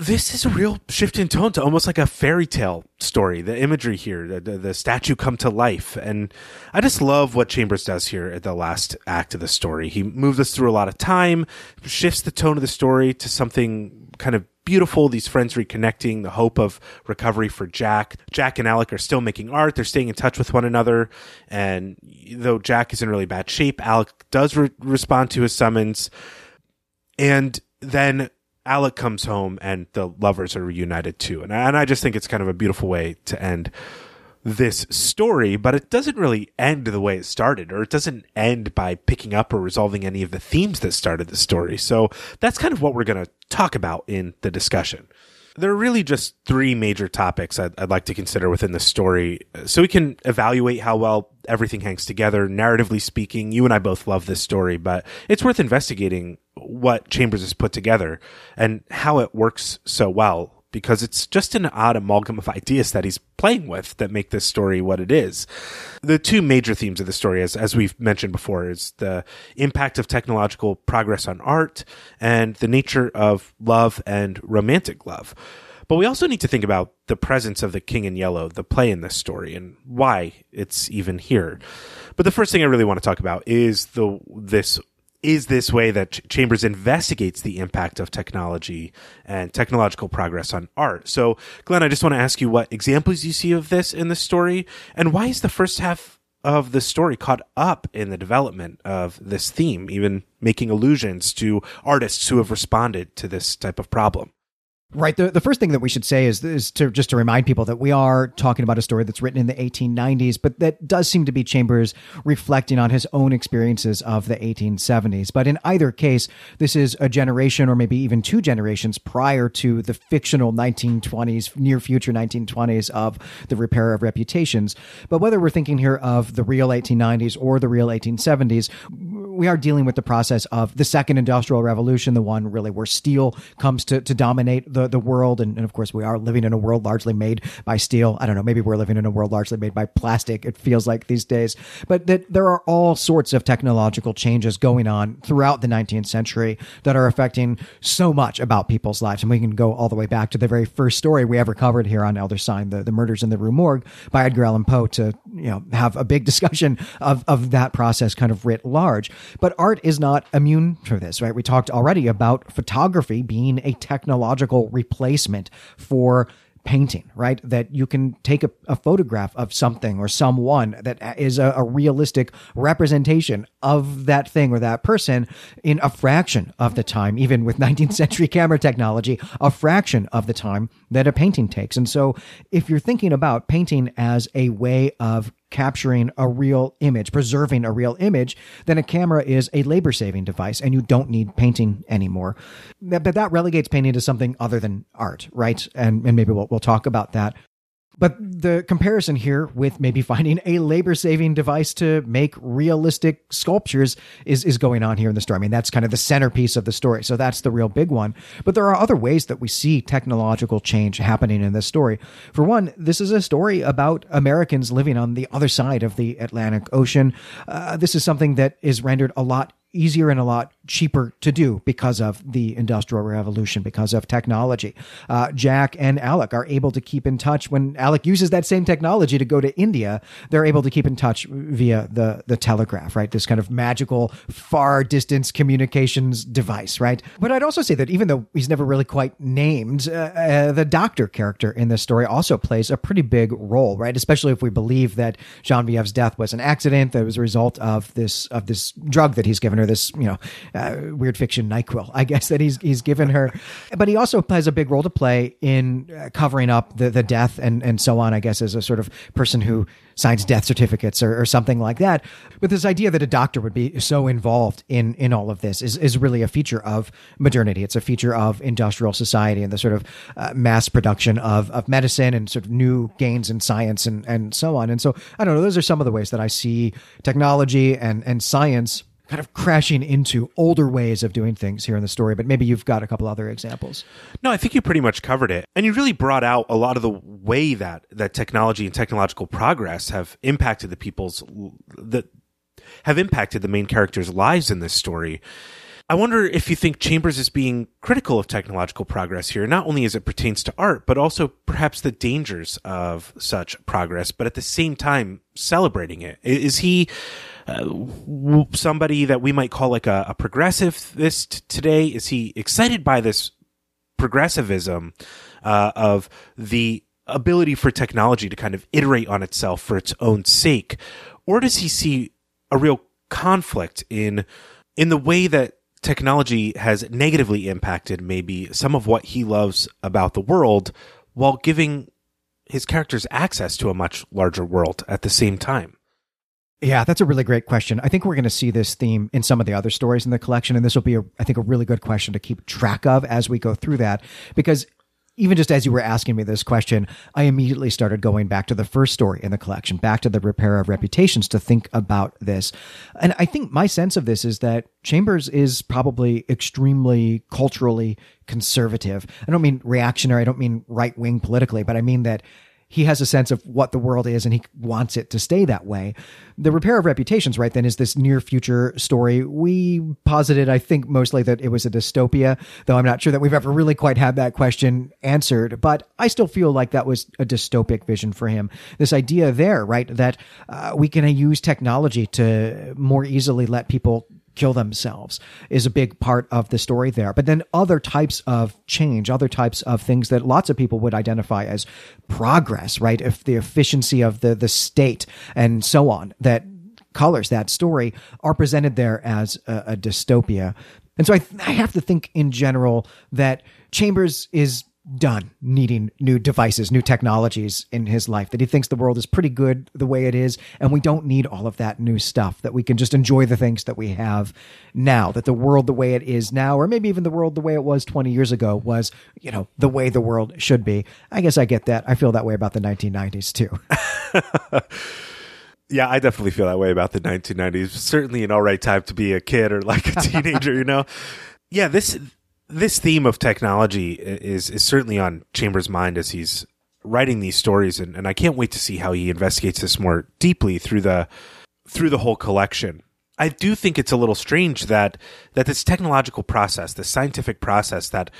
this is a real shift in tone to almost like a fairy tale story. The imagery here, the, the, the, statue come to life. And I just love what Chambers does here at the last act of the story. He moves us through a lot of time, shifts the tone of the story to something kind of beautiful. These friends reconnecting, the hope of recovery for Jack. Jack and Alec are still making art. They're staying in touch with one another. And though Jack is in really bad shape, Alec does re- respond to his summons. And then Alec comes home and the lovers are reunited too. And I, and I just think it's kind of a beautiful way to end this story, but it doesn't really end the way it started, or it doesn't end by picking up or resolving any of the themes that started the story. So that's kind of what we're going to talk about in the discussion. There are really just three major topics I'd, I'd, like to consider within the story uh, so we can evaluate how well everything hangs together. Narratively speaking, you and I both love this story, but it's worth investigating what Chambers has put together and how it works so well because it's just an odd amalgam of ideas that he's playing with that make this story what it is. The two major themes of the story, as, as we've mentioned before, is the impact of technological progress on art and the nature of love and romantic love. But we also need to think about the presence of the King in Yellow, the play in this story, and why it's even here. But the first thing I really want to talk about is the this is this way that Ch- Chambers investigates the impact of technology and technological progress on art. So, Glenn, I just want to ask you what examples you see of this in the story, and why is the first half of the story caught up in the development of this theme, even making allusions to artists who have responded to this type of problem? Right. The, the first thing that we should say is, is to just to remind people that we are talking about a story that's written in the 1890s, but that does seem to be Chambers reflecting on his own experiences of the 1870s. But in either case, this is a generation or maybe even two generations prior to the fictional 1920s, near future 1920s of the repair of reputations. But whether we're thinking here of the real 1890s or the real 1870s, we are dealing with the process of the second industrial revolution, the one really where steel comes to, to dominate the, the world. And, and of course, we are living in a world largely made by steel. I don't know, maybe we're living in a world largely made by plastic, it feels like these days. But that there are all sorts of technological changes going on throughout the 19th century that are affecting so much about people's lives. And we can go all the way back to the very first story we ever covered here on Elder Sign, the, the murders in the Rue Morgue by Edgar Allan Poe to, you know, have a big <laughs> discussion of, of that process kind of writ large. But art is not immune to this, right? We talked already about photography being a technological replacement for painting, right? That you can take a, a, photograph of something or someone that is a, a, realistic representation of that thing or that person in a fraction of the time, even with <laughs> 19th century camera technology, a fraction of the time that a painting takes. And so if you're thinking about painting as a way of capturing a real image, preserving a real image, then a camera is a labor saving device and you don't need painting anymore. But that relegates painting to something other than art, right? And, and maybe we'll, we'll talk about that but the comparison here with maybe finding a labor saving device to make realistic sculptures is, is going on here in the story. I mean, that's kind of the centerpiece of the story. So that's the real big one. But there are other ways that we see technological change happening in this story. For one, this is a story about Americans living on the other side of the Atlantic Ocean. Uh, this is something that is rendered a lot easier and a lot cheaper to do because of the industrial revolution, because of technology. Uh, Jack and Alec are able to keep in touch when Alec uses that same technology to go to India. They're able to keep in touch via the the telegraph, right? This kind of magical far distance communications device, right? But I'd also say that even though he's never really quite named, uh, uh, the doctor character in this story also plays a pretty big role, right? Especially if we believe that Genevieve's death was an accident that was a result of this of this drug that he's given her, this you know uh, weird fiction Nyquil, I guess that he's he's given her. But he also has a big role to play in uh, covering up the the death and and so on. I guess as a sort of person who signs death certificates or, or something like that. But this idea that a doctor would be so involved in in all of this is is really a feature of modernity. It's a feature of industrial society and the sort of uh, mass production of of medicine and sort of new gains in science and and so on. And so I don't know. Those are some of the ways that I see technology and and science kind of crashing into older ways of doing things here in the story, but maybe you've got a couple other examples. No, I think you pretty much covered it. And you really brought out a lot of the way that that technology and technological progress have impacted the people's that have impacted the main characters' lives in this story. I wonder if you think Chambers is being critical of technological progress here, not only as it pertains to art, but also perhaps the dangers of such progress, but at the same time celebrating it. Is he uh, somebody that we might call like a, a progressivist today? Is he excited by this progressivism uh, of the ability for technology to kind of iterate on itself for its own sake, or does he see a real conflict in in the way that technology has negatively impacted maybe some of what he loves about the world while giving his characters access to a much larger world at the same time? Yeah, that's a really great question. I think we're going to see this theme in some of the other stories in the collection, and this will be, a, I think, a really good question to keep track of as we go through that, because even just as you were asking me this question, I immediately started going back to the first story in the collection, back to the repair of reputations to think about this. And I think my sense of this is that Chambers is probably extremely culturally conservative. I don't mean reactionary, I don't mean right wing politically, but I mean that he has a sense of what the world is and he wants it to stay that way. The repair of reputations, right, then is this near future story. We posited, I think, mostly that it was a dystopia, though I'm not sure that we've ever really quite had that question answered. But I still feel like that was a dystopic vision for him. This idea there, right, that uh, we can use technology to more easily let people kill themselves is a big part of the story there. But then other types of change, other types of things that lots of people would identify as progress, right? If the efficiency of the, the state and so on that colors that story are presented there as a, a dystopia. And so I, I have to think in general that Chambers is done needing new devices, new technologies in his life, that he thinks the world is pretty good the way it is, and we don't need all of that new stuff, that we can just enjoy the things that we have now, that the world the way it is now, or maybe even the world the way it was 20 years ago was, you know, the way the world should be. I guess I get that. I feel that way about the 1990s too. <laughs> yeah, I definitely feel that way about the 1990s. Certainly an all right time to be a kid or like a teenager, you know? <laughs> Yeah, this this theme of technology is is certainly on Chambers' mind as he's writing these stories, and, and I can't wait to see how he investigates this more deeply through the through the whole collection. I do think it's a little strange that that this technological process, this scientific process that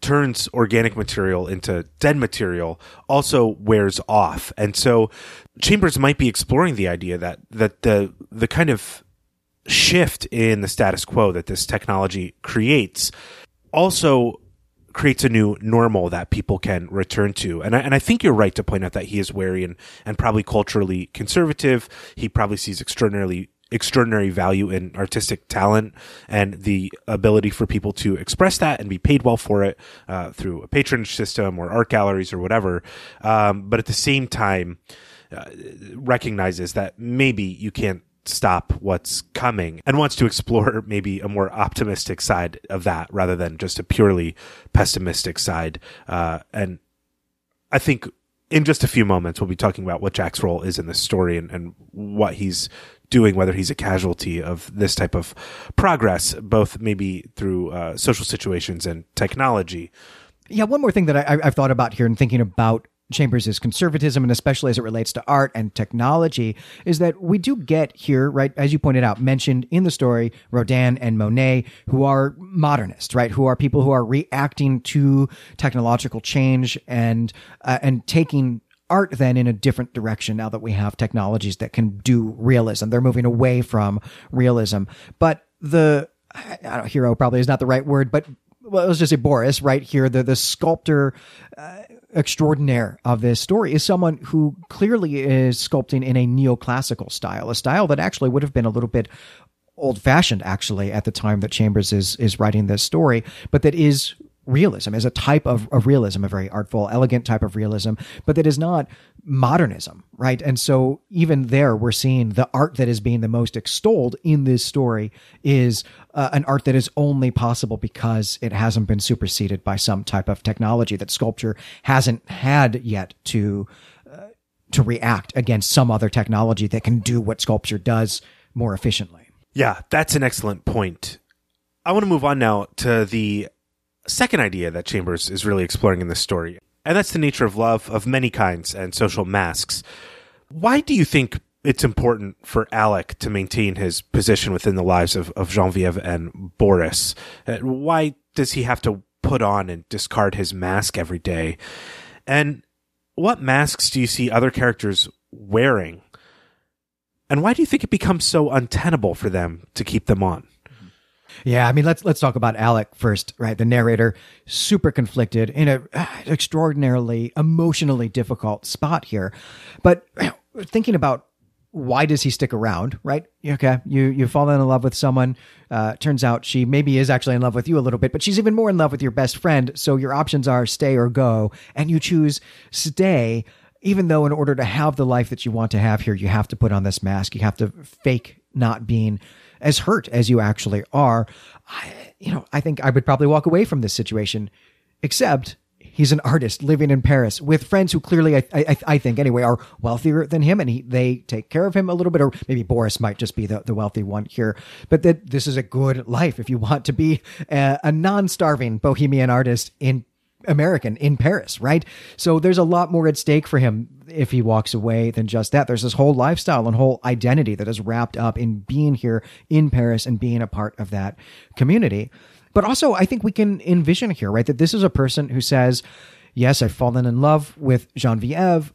turns organic material into dead material also wears off. And so Chambers might be exploring the idea that that the the kind of shift in the status quo that this technology creates also creates a new normal that people can return to. And I, and I think you're right to point out that he is wary and, and probably culturally conservative. He probably sees extraordinarily extraordinary value in artistic talent and the ability for people to express that and be paid well for it uh, through a patronage system or art galleries or whatever. Um, but at the same time, uh, recognizes that maybe you can't stop what's coming and wants to explore <laughs> maybe a more optimistic side of that rather than just a purely pessimistic side. Uh, and I think in just a few moments, we'll be talking about what Jack's role is in this story and, and what he's doing, whether he's a casualty of this type of progress, both maybe through uh, social situations and technology. Yeah, one more thing that I, I've thought about here and thinking about Chambers' conservatism, and especially as it relates to art and technology, is that we do get here, right, as you pointed out, mentioned in the story, Rodin and Monet, who are modernists, right, who are people who are reacting to technological change and uh, and taking art then in a different direction now that we have technologies that can do realism. They're moving away from realism, but the I don't hero probably is not the right word, but well, let's just say Boris right here, the the sculptor. Uh, extraordinaire of this story is someone who clearly is sculpting in a neoclassical style, a style that actually would have been a little bit old fashioned actually at the time that Chambers is is writing this story, but that is realism is a type of, of realism, a very artful, elegant type of realism, but that is not modernism, right? And so even there, we're seeing the art that is being the most extolled in this story is uh, an art that is only possible because it hasn't been superseded by some type of technology that sculpture hasn't had yet to uh, to react against some other technology that can do what sculpture does more efficiently. Yeah, that's an excellent point. I want to move on now to the second idea that Chambers is really exploring in this story, and that's the nature of love of many kinds and social masks. Why do you think it's important for Alec to maintain his position within the lives of, of Genevieve and Boris? Uh, why does he have to put on and discard his mask every day? And what masks do you see other characters wearing? And why do you think it becomes so untenable for them to keep them on? Yeah, I mean, let's let's talk about Alec first, right? The narrator, super conflicted in a extraordinarily emotionally difficult spot here. But <clears throat> thinking about why does he stick around, right? Okay, you you fall in love with someone. Uh, turns out she maybe is actually in love with you a little bit, but she's even more in love with your best friend. So your options are stay or go, and you choose stay. Even though, in order to have the life that you want to have here, you have to put on this mask. You have to fake not being as hurt as you actually are, I, you know, I think I would probably walk away from this situation, except he's an artist living in Paris with friends who clearly, I, I, I think anyway, are wealthier than him and he, they take care of him a little bit, or maybe Boris might just be the, the wealthy one here, but that this is a good life if you want to be a, a non-starving bohemian artist in American in Paris, right? So there's a lot more at stake for him if he walks away than just that. There's this whole lifestyle and whole identity that is wrapped up in being here in Paris and being a part of that community. But also, I think we can envision here, right, that this is a person who says, Yes, I've fallen in love with Genevieve,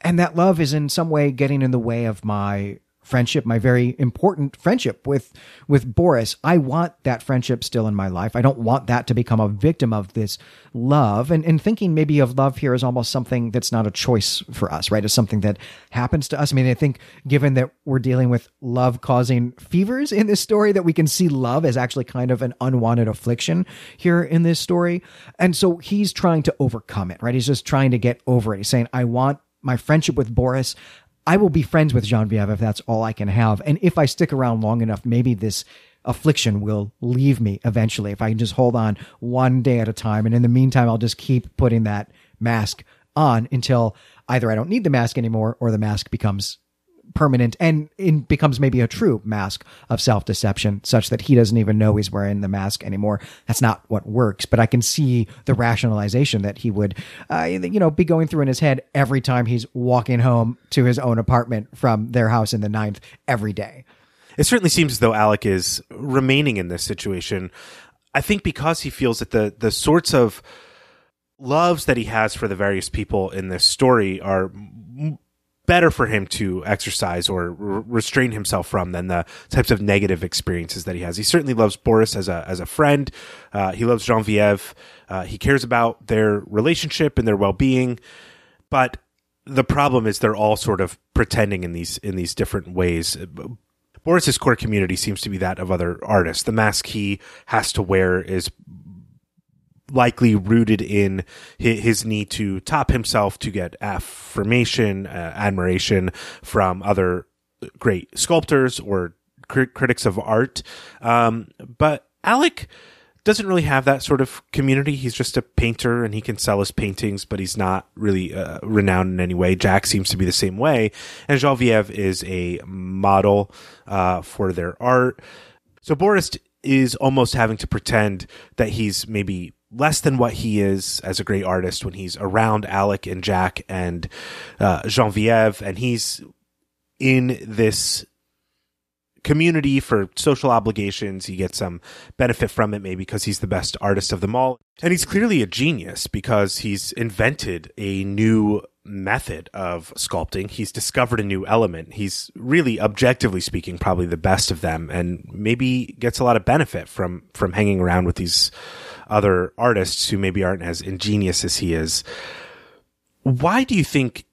and that love is in some way getting in the way of my friendship, my very important friendship with with Boris. I want that friendship still in my life. I don't want that to become a victim of this love. And and thinking maybe of love here is almost something that's not a choice for us, right? It's something that happens to us. I mean, I think given that we're dealing with love causing fevers in this story, that we can see love as actually kind of an unwanted affliction here in this story. And so he's trying to overcome it, right? He's just trying to get over it. He's saying, I want my friendship with Boris. I will be friends with Genevieve if that's all I can have. And if I stick around long enough, maybe this affliction will leave me eventually if I can just hold on one day at a time. And in the meantime, I'll just keep putting that mask on until either I don't need the mask anymore or the mask becomes permanent and it becomes maybe a true mask of self deception, such that he doesn't even know he's wearing the mask anymore. That's not what works, but I can see the rationalization that he would, uh, you know, be going through in his head every time he's walking home to his own apartment from their house in the ninth every day. It certainly seems as though Alec is remaining in this situation. I think because he feels that the the sorts of loves that he has for the various people in this story are better for him to exercise or restrain himself from than the types of negative experiences that he has. He certainly loves Boris as a as a friend. Uh, he loves Genevieve. Uh, he cares about their relationship and their well being, but the problem is they're all sort of pretending in these in these different ways. Boris's core community seems to be that of other artists. The mask he has to wear is likely rooted in his need to top himself to get affirmation, uh, admiration from other great sculptors or cr- critics of art. Um, but Alec doesn't really have that sort of community. He's just a painter and he can sell his paintings, but he's not really uh, renowned in any way. Jack seems to be the same way. And Genevieve is a model uh, for their art. So Boris is almost having to pretend that he's maybe less than what he is as a great artist when he's around Alec and Jack and uh, Genevieve, and he's in this community for social obligations. He gets some benefit from it, maybe because he's the best artist of them all. And he's clearly a genius because he's invented a new method of sculpting. He's discovered a new element. He's really, objectively speaking, probably the best of them and maybe gets a lot of benefit from, from hanging around with these other artists who maybe aren't as ingenious as he is. Why do you think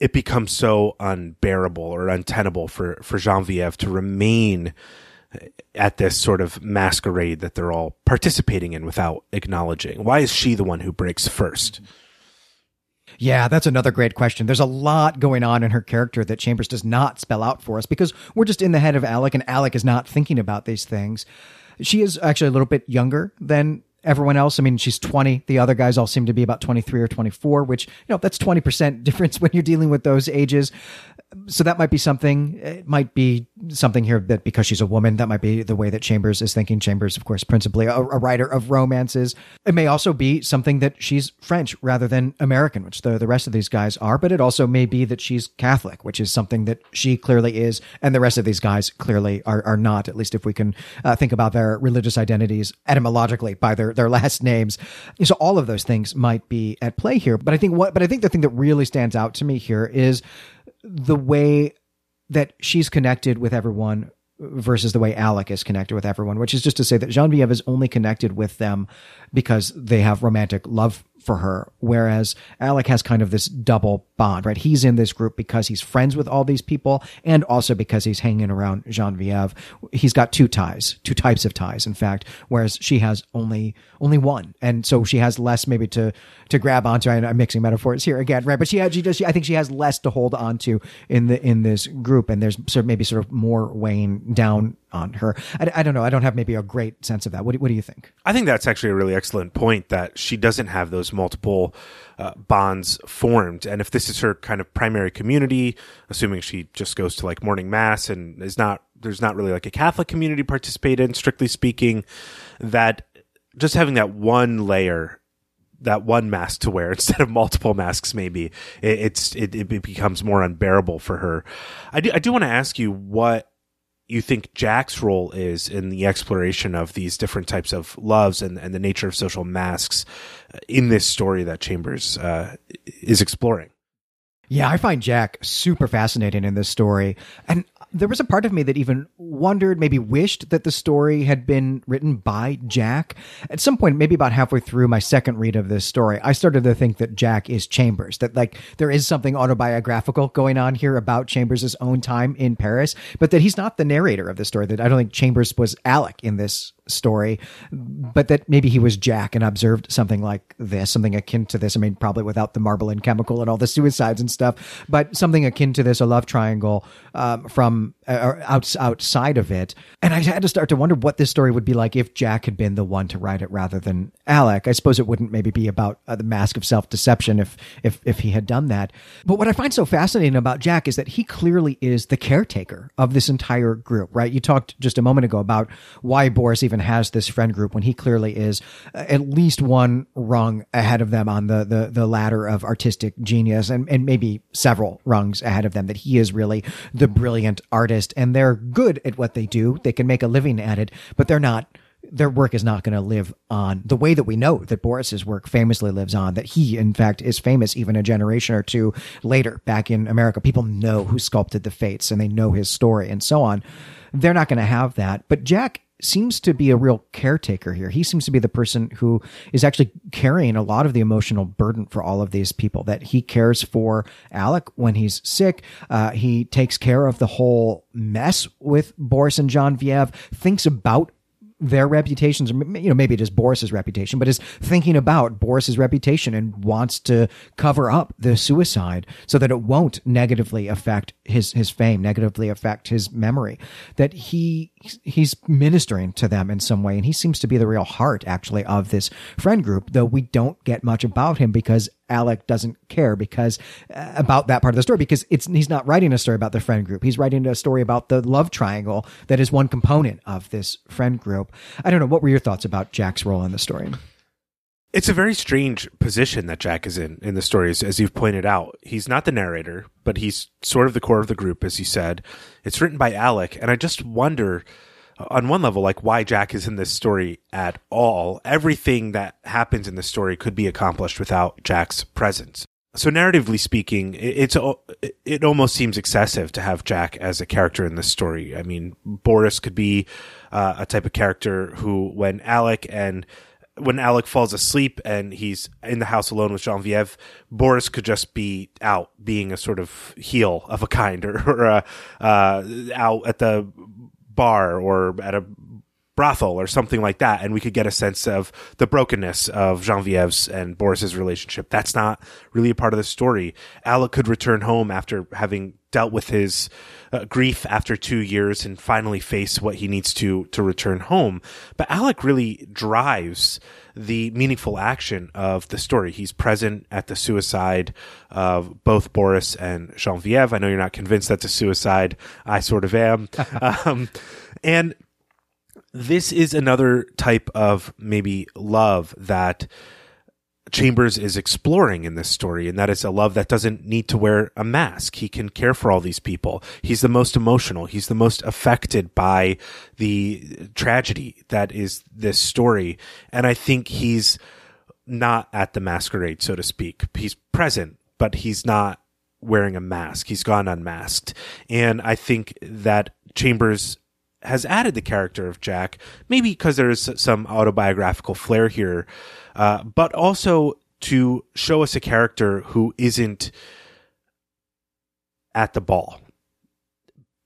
it becomes so unbearable or untenable for, for Genevieve to remain at this sort of masquerade that they're all participating in without acknowledging? Why is she the one who breaks first? Yeah, that's another great question. There's a lot going on in her character that Chambers does not spell out for us because we're just in the head of Alec and Alec is not thinking about these things. She is actually a little bit younger than everyone else. I mean, she's 20. The other guys all seem to be about 23 or 24, which, you know, that's 20% <laughs> difference when you're dealing with those ages so that might be something. It might be something here that because she's a woman, that might be the way that Chambers is thinking. Chambers, of course, principally a, a, writer of romances. It may also be something that she's French rather than American, which the, the rest of these guys are. But it also may be that she's Catholic, which is something that she clearly is, and the rest of these guys clearly are, are not. At least if we can uh, think about their religious identities etymologically by their their last names. So all of those things might be at play here. But I think what, but I think the thing that really stands out to me here is the way that she's connected with everyone versus the way Alec is connected with everyone, which is just to say that Genevieve is only connected with them because they have romantic love for her. Whereas Alec has kind of this double bond, right? He's in this group because he's friends with all these people and also because he's hanging around Genevieve. He's got two ties, two types of ties, in fact, whereas she has only, only one. And so she has less maybe to, to grab onto. I'm mixing metaphors here again, right? But she, she just, I think she has less to hold onto in the, in this group. And there's sort of maybe sort of more weighing down on her. I, I, don't know. I don't have maybe a great sense of that. What do, what do you think? I think that's actually a really excellent point that she doesn't have those multiple uh, bonds formed. And if this is her kind of primary community, assuming she just goes to like morning mass and is not, there's not really like a Catholic community participate in, strictly speaking, that just having that one layer that one mask to wear <laughs> instead of multiple masks maybe it, it's it, it becomes more unbearable for her i do i do want to ask you what you think Jack's role is in the exploration of these different types of loves and, and the nature of social masks uh, in this story that Chambers uh, is exploring. Yeah, I find Jack super fascinating in this story. And there was a part of me that even wondered, maybe wished that the story had been written by Jack. At some point, maybe about halfway through my second read of this story, I started to think that Jack is Chambers, that like there is something autobiographical going on here about Chambers' own time in Paris, but that he's not the narrator of the story, that I don't think Chambers was Alec in this story, but that maybe he was Jack and observed something like this, something akin to this. I mean, probably without the marble and chemical and all the suicides and stuff, but something akin to this, a love triangle um, from uh, out, outside of it. And I had to start to wonder what this story would be like if Jack had been the one to write it rather than Alec. I suppose it wouldn't maybe be about uh, the mask of self deception if, if, if he had done that. But what I find so fascinating about Jack is that he clearly is the caretaker of this entire group, right? You talked just a moment ago about why Boris even even has this friend group when he clearly is uh, at least one rung ahead of them on the, the, the ladder of artistic genius and, and maybe several rungs ahead of them that he is really the brilliant artist and they're good at what they do. They can make a living at it, but they're not their work is not going to live on the way that we know that Boris's work famously lives on, that he, in fact, is famous even a generation or two later back in America. People know who sculpted the fates and they know his story and so on. They're not going to have that. But Jack seems to be a real caretaker here. He seems to be the person who is actually carrying a lot of the emotional burden for all of these people. That he cares for Alec when he's sick. Uh, he takes care of the whole mess with Boris and Genevieve. Thinks about their reputations, or you know, maybe it is Boris's reputation, but is thinking about Boris's reputation and wants to cover up the suicide so that it won't negatively affect his his fame, negatively affect his memory. That he he's ministering to them in some way, and he seems to be the real heart, actually, of this friend group. Though we don't get much about him because Alec doesn't care because uh, about that part of the story because it's he's not writing a story about the friend group. He's writing a story about the love triangle that is one component of this friend group. I don't know. What were your thoughts about Jack's role in the story? It's a very strange position that Jack is in in the stories, as you've pointed out. He's not the narrator, but he's sort of the core of the group, as you said. It's written by Alec, and I just wonder on one level, like why Jack is in this story at all. Everything that happens in the story could be accomplished without Jack's presence. So narratively speaking, it's it almost seems excessive to have Jack as a character in this story. I mean, Boris could be uh, a type of character who, when Alec and when Alec falls asleep and he's in the house alone with Genevieve, Boris could just be out being a sort of heel of a kind or, <laughs> or uh, uh, out at the bar or at a brothel or something like that, and we could get a sense of the brokenness of Genevieve's and Boris's relationship. That's not really a part of the story. Alec could return home after having dealt with his uh, grief after two years and finally face what he needs to to return home. But Alec really drives the meaningful action of the story. He's present at the suicide of both Boris and Genevieve. I know you're not convinced that's a suicide. I sort of am. <laughs> um, and this is another type of maybe love that Chambers is exploring in this story, and that is a love that doesn't need to wear a mask. He can care for all these people. He's the most emotional. He's the most affected by the tragedy that is this story. And I think he's not at the masquerade, so to speak. He's present, but he's not wearing a mask. He's gone unmasked. And I think that Chambers has added the character of Jack, maybe because there's some autobiographical flair here, uh, but also to show us a character who isn't at the ball,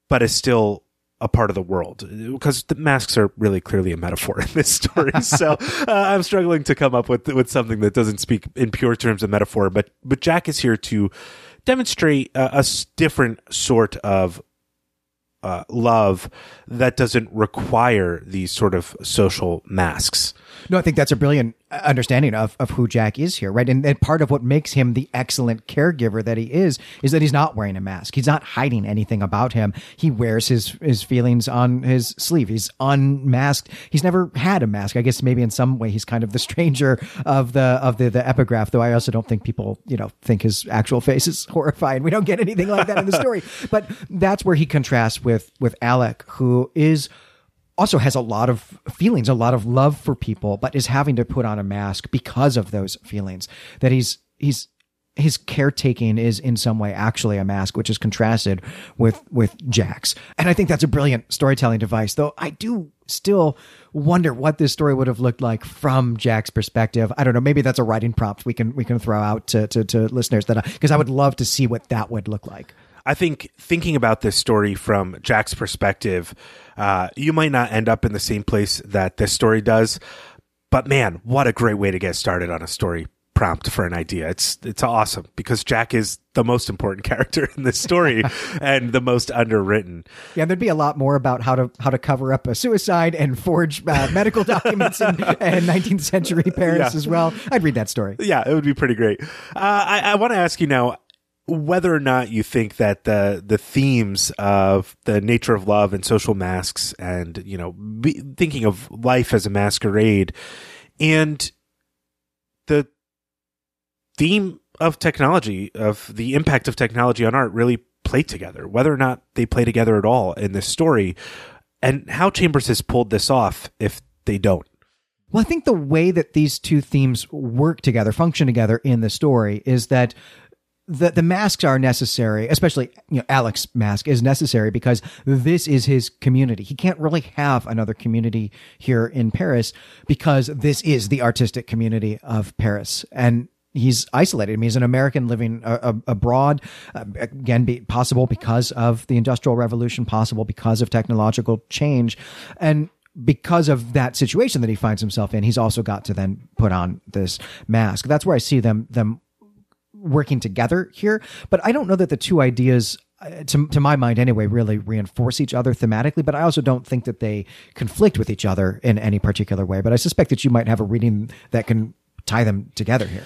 but is still a part of the world because the masks are really clearly a metaphor in this story. <laughs> so uh, I'm struggling to come up with with something that doesn't speak in pure terms of metaphor. But but Jack is here to demonstrate a, a different sort of uh, love that doesn't require these sort of social masks. No, I think that's a brilliant uh, understanding of, of who Jack is here, right? And, and part of what makes him the excellent caregiver that he is, is that he's not wearing a mask. He's not hiding anything about him. He wears his, his feelings on his sleeve. He's unmasked. He's never had a mask. I guess maybe in some way he's kind of the <laughs> stranger of the, of the, the epigraph, though I also don't think people, you know, think his actual face is <laughs> horrifying. We don't get anything like that in the story, <laughs> but that's where he contrasts with, with Alec, who is, also has a lot of feelings, a lot of love for people, but is having to put on a mask because of those feelings. That he's he's his caretaking is in some way actually a mask, which is contrasted with with Jack's. And I think that's a brilliant storytelling device. Though I do still wonder what this story would have looked like from Jack's perspective. I don't know. Maybe that's a writing prompt we can we can throw out to to, to listeners that because I, I would love to see what that would look like. I think thinking about this story from Jack's perspective, uh, you might not end up in the same place that this story does. But man, what a great way to get started on a story prompt for an idea. It's it's awesome because Jack is the most important <laughs> character in this story <laughs> and the most underwritten. Yeah, there'd be a lot more about how to how to cover up a suicide and forge uh, medical <laughs> documents in, in, 19th century Paris yeah. as well. I'd read that story. Yeah, it would be pretty great. Uh, I, I want to ask you now whether or not you think that the the themes of the nature of love and social masks and you know be, thinking of life as a masquerade and the theme of technology of the impact of technology on art really play together whether or not they play together at all in this story and how chambers has pulled this off if they don't. Well, I think the way that these two themes work together, function together in the story is that the, the masks are necessary, especially, you know, Alec's mask is necessary because this is his community. He can't really have another community here in Paris because this is the artistic community of Paris. And he's isolated. I mean, he's an American living uh, abroad. Uh, again, be possible because of the Industrial Revolution, possible because of technological change, and because of that situation that he finds himself in, he's also got to then put on this mask. That's where I see them them working together here. But I don't know that the two ideas uh, to, to my mind anyway, really reinforce each other thematically, but I also don't think that they conflict with each other in any particular way. But I suspect that you might have a reading that can tie them together here.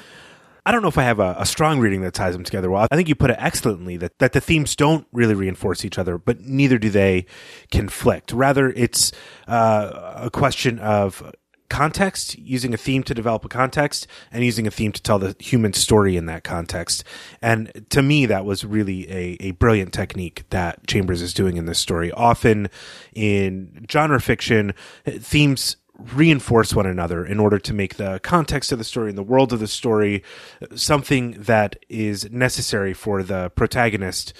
I don't know if I have a, a, strong reading that ties them together well. I think you put it excellently that, that the themes don't really reinforce each other, but neither do they conflict. Rather, it's uh, a question of context, using a theme to develop a context, and using a theme to tell the human story in that context. And to me, that was really a, a brilliant technique that Chambers is doing in this story. Often in genre fiction, themes reinforce one another in order to make the context of the story and the world of the story something that is necessary for the protagonist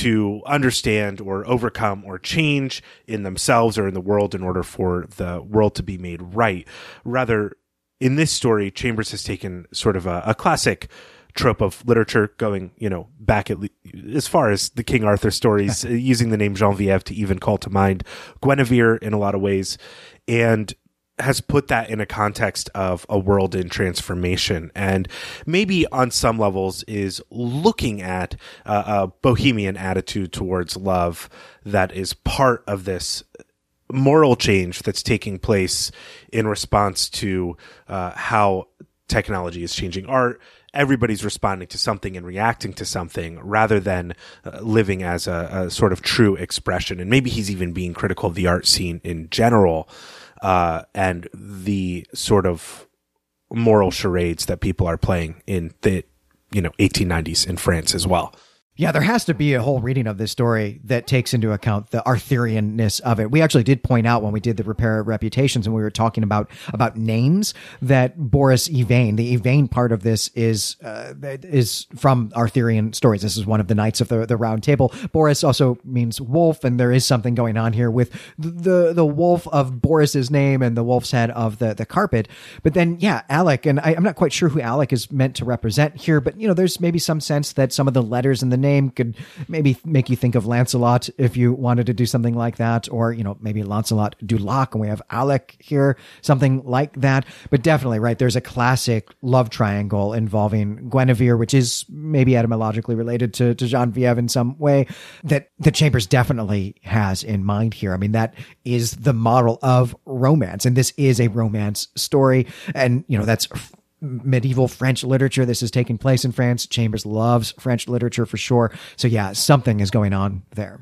to understand or overcome or change in themselves or in the world in order for the world to be made right. Rather, in this story, Chambers has taken sort of a, a classic trope of literature going, you know, back at le- as far as the King Arthur stories, <laughs> using the name Genevieve to even call to mind Guinevere in a lot of ways. And has put that in a context of a world in transformation. And maybe on some levels is looking at uh, a bohemian attitude towards love that is part of this moral change that's taking place in response to uh, how technology is changing art. Everybody's responding to something and reacting to something rather than uh, living as a, a, sort of true expression. And maybe he's even being critical of the art scene in general uh, and the sort of moral charades that people are playing in the you know 1890s in France as well. Yeah, there has to be a whole reading of this story that takes into account the Arthurianness of it. We actually did point out when we did the repair reputations and we were talking about about names that Boris Yvain, the Yvain part of this is uh, is from Arthurian stories. This is one of the knights of the, the Round Table. Boris also means wolf, and there is something going on here with the the wolf of Boris's name and the wolf's head of the the carpet. But then, yeah, Alec, and I, I'm not quite sure who Alec is meant to represent here, but you know, there's maybe some sense that some of the letters in the name name could maybe make you think of Lancelot if you wanted to do something like that, or you know maybe Lancelot du Lac, and we have Alec here, something like that. But definitely, right? There's a classic love triangle involving Guinevere, which is maybe etymologically related to, to Genevieve in some way that the Chambers definitely has in mind here. I mean, that is the model of romance, and this is a romance story, and you know that's medieval French literature. This is taking place in France. Chambers loves French literature for sure. So yeah, something is going on there.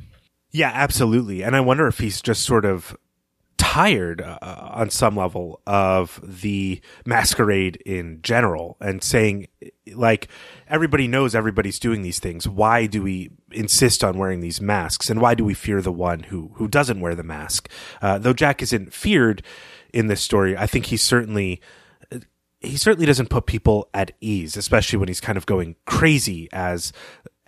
Yeah, absolutely. And I wonder if he's just sort of tired uh, on some level of the masquerade in general and saying like everybody knows everybody's doing these things why do we insist on wearing these masks and why do we fear the one who who doesn't wear the mask uh, though jack isn't feared in this story i think he's certainly he certainly doesn't put people at ease, especially when he's kind of going crazy as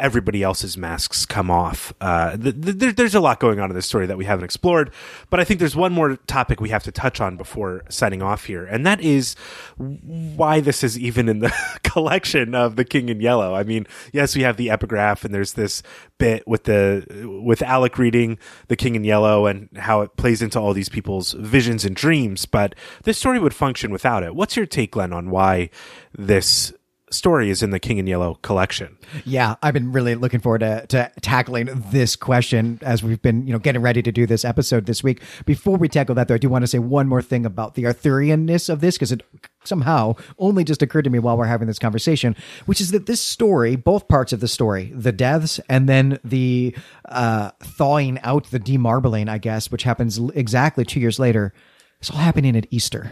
everybody else's masks come off. Uh, th- th- there's a lot going on in this story that we haven't explored, but I think there's one more topic we have to touch on before signing off here, and that is why this is even in the <laughs> collection of The King in Yellow. I mean, yes, we have the epigraph, and there's this bit with the with Alec reading The King in Yellow and how it plays into all these people's visions and dreams, but this story would function without it. What's your take, Glenn, on why this story is in the King in Yellow collection. Yeah, I've been really looking forward to, to tackling this question as we've been, you know, getting ready to do this episode this week. Before we tackle that, though, I do want to say one more thing about the Arthurianness of this because it somehow only just occurred to me while we're having this conversation, which is that this story, both parts of the story, the deaths and then the uh, thawing out, the demarbling, I guess, which happens exactly two years later, it's all happening at Easter.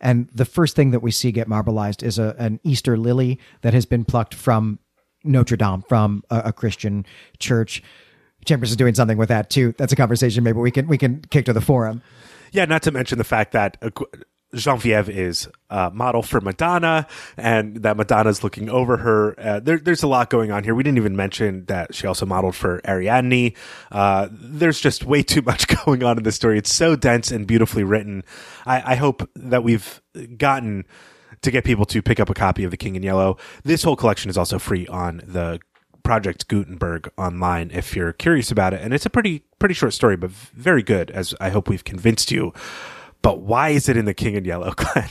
And the first thing that we see get marbleized is a, an Easter lily that has been plucked from Notre Dame, from a, a Christian church. Chambers is doing something with that too. That's a conversation maybe we can we can kick to the forum. Yeah, not to mention the fact that uh, Genevieve is a model for Madonna, and that Madonna's looking over her. Uh, there, there's a lot going on here. We didn't even mention that she also modeled for Ariadne. Uh, there's just way too <laughs> much going on in this story. It's so dense and beautifully written. I, I hope that we've gotten to get people to pick up a copy of The King in Yellow. This whole collection is also free on the Project Gutenberg online if you're curious about it. And it's a pretty pretty short story, but very good, as I hope we've convinced you. But why is it in The King in Yellow, <laughs> Glenn?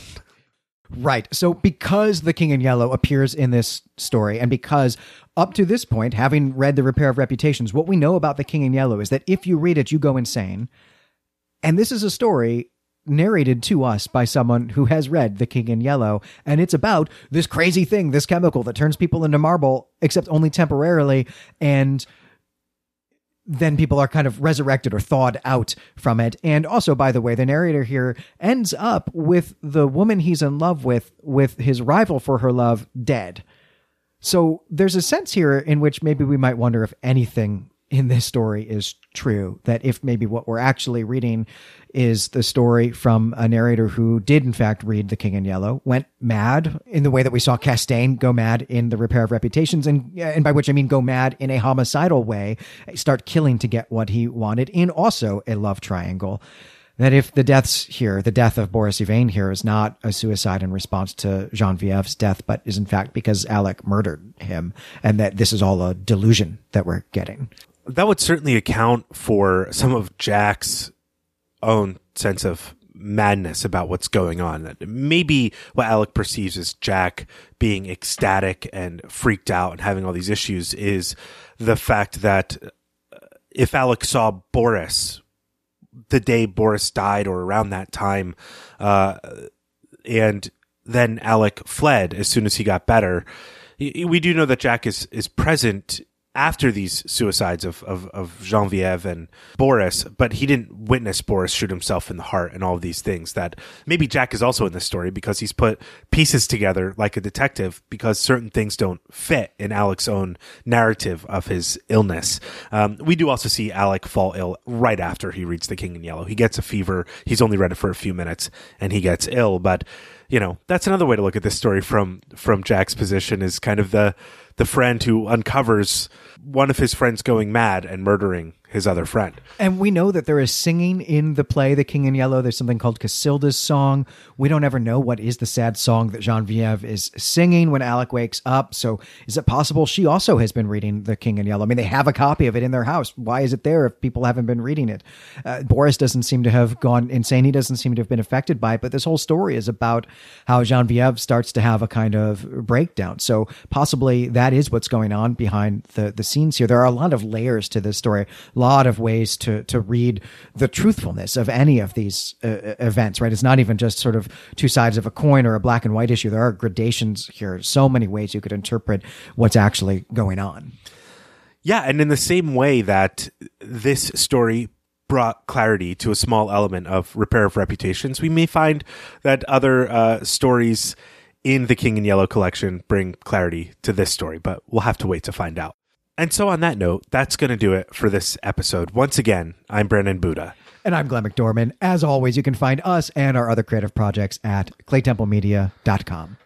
Right. So because the King in Yellow appears in this story, and because up to this point, having read the Repair of Reputations, what we know about the King in Yellow is that if you read it, you go insane. And this is a story narrated to us by someone who has read The King in Yellow, and it's about this crazy thing, this chemical that turns people into marble, except only temporarily, and then people are kind of resurrected or thawed out from it. And also, by the way, the narrator here ends up with the woman he's in love with, with his rival for her love, dead. So there's a sense here in which maybe we might wonder if anything in this story is true. That if maybe what we're actually reading is the story from a narrator who did in fact read The King in Yellow, went mad in the way that we saw Castaigne go mad in The Repair of Reputations, and and by which I mean go mad in a homicidal way, start killing to get what he wanted in also a love triangle. That if the deaths here, the death of Boris Yvain here is not a suicide in response to Genevieve's death, but is in fact because Alec murdered him, and that this is all a delusion that we're getting that would certainly account for some of Jack's own sense of madness about what's going on. Maybe what Alec perceives as Jack being ecstatic and freaked out and having all these issues is the fact that uh, if Alec saw Boris the day Boris died or around that time, uh, and then Alec fled as soon as he got better. We do know that Jack is is present after these suicides of, of, of Genevieve and Boris, but he didn't witness Boris shoot himself in the heart and all these things that maybe Jack is also in this story because he's put pieces together like a detective because certain things don't fit in Alec's own narrative of his illness. Um, we do also see Alec fall ill right after he reads The King in Yellow. He gets a fever. He's only read it for a few minutes and he gets ill, but you know, that's another way to look at this story from, from Jack's position is kind of the, the friend who uncovers one of his friends going mad and murdering his other friend. And we know that there is singing in the play The King in Yellow. There's something called Casilda's song. We don't ever know what is the sad song that Genevieve is singing when Alec wakes up. So is it possible she also has been reading The King in Yellow? I mean, they have a copy of it in their house. Why is it there if people haven't been reading it? Uh, Boris doesn't seem to have gone insane. He doesn't seem to have been affected by it. But this whole story is about how Genevieve starts to have a kind of breakdown. So possibly that is what's going on behind the, the scenes here. There are a lot of layers to this story lot of ways to to read the truthfulness of any of these uh, uh, events. Right, it's not even just sort of two sides of a coin or a black and white issue. There are gradations here. So many ways you could interpret what's actually going on. Yeah, and in the same way that this story brought clarity to a small element of repair of reputations, we may find that other uh, stories in the King in Yellow collection bring clarity to this story, but we'll have to wait to find out. And so, on that note, that's going to do it for this episode. Once again, I'm Brandon Buddha. And I'm Glenn McDorman. As always, you can find us and our other creative projects at claytemplemedia.com.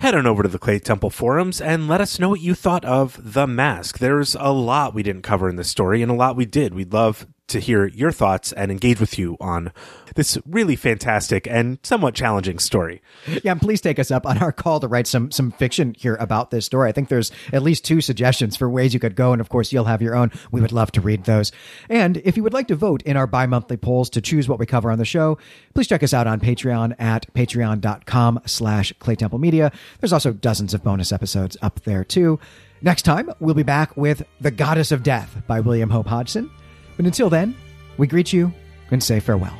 Head on over to the Clay Temple forums and let us know what you thought of The Mask. There's a lot we didn't cover in this story and a lot we did. We'd love to hear your thoughts and engage with you on this really fantastic and somewhat challenging story. Yeah, and please take us up on our call to write some some fiction here about this story. I think there's at least two suggestions for ways you could go, and of course you'll have your own. We would love to read those. And if you would like to vote in our bi-monthly polls to choose what we cover on the show, please check us out on Patreon at patreon.com slash Clay Temple Media. There's also dozens of bonus episodes up there too. Next time, we'll be back with The Goddess of Death by William Hope Hodgson. But until then, we greet you and say farewell.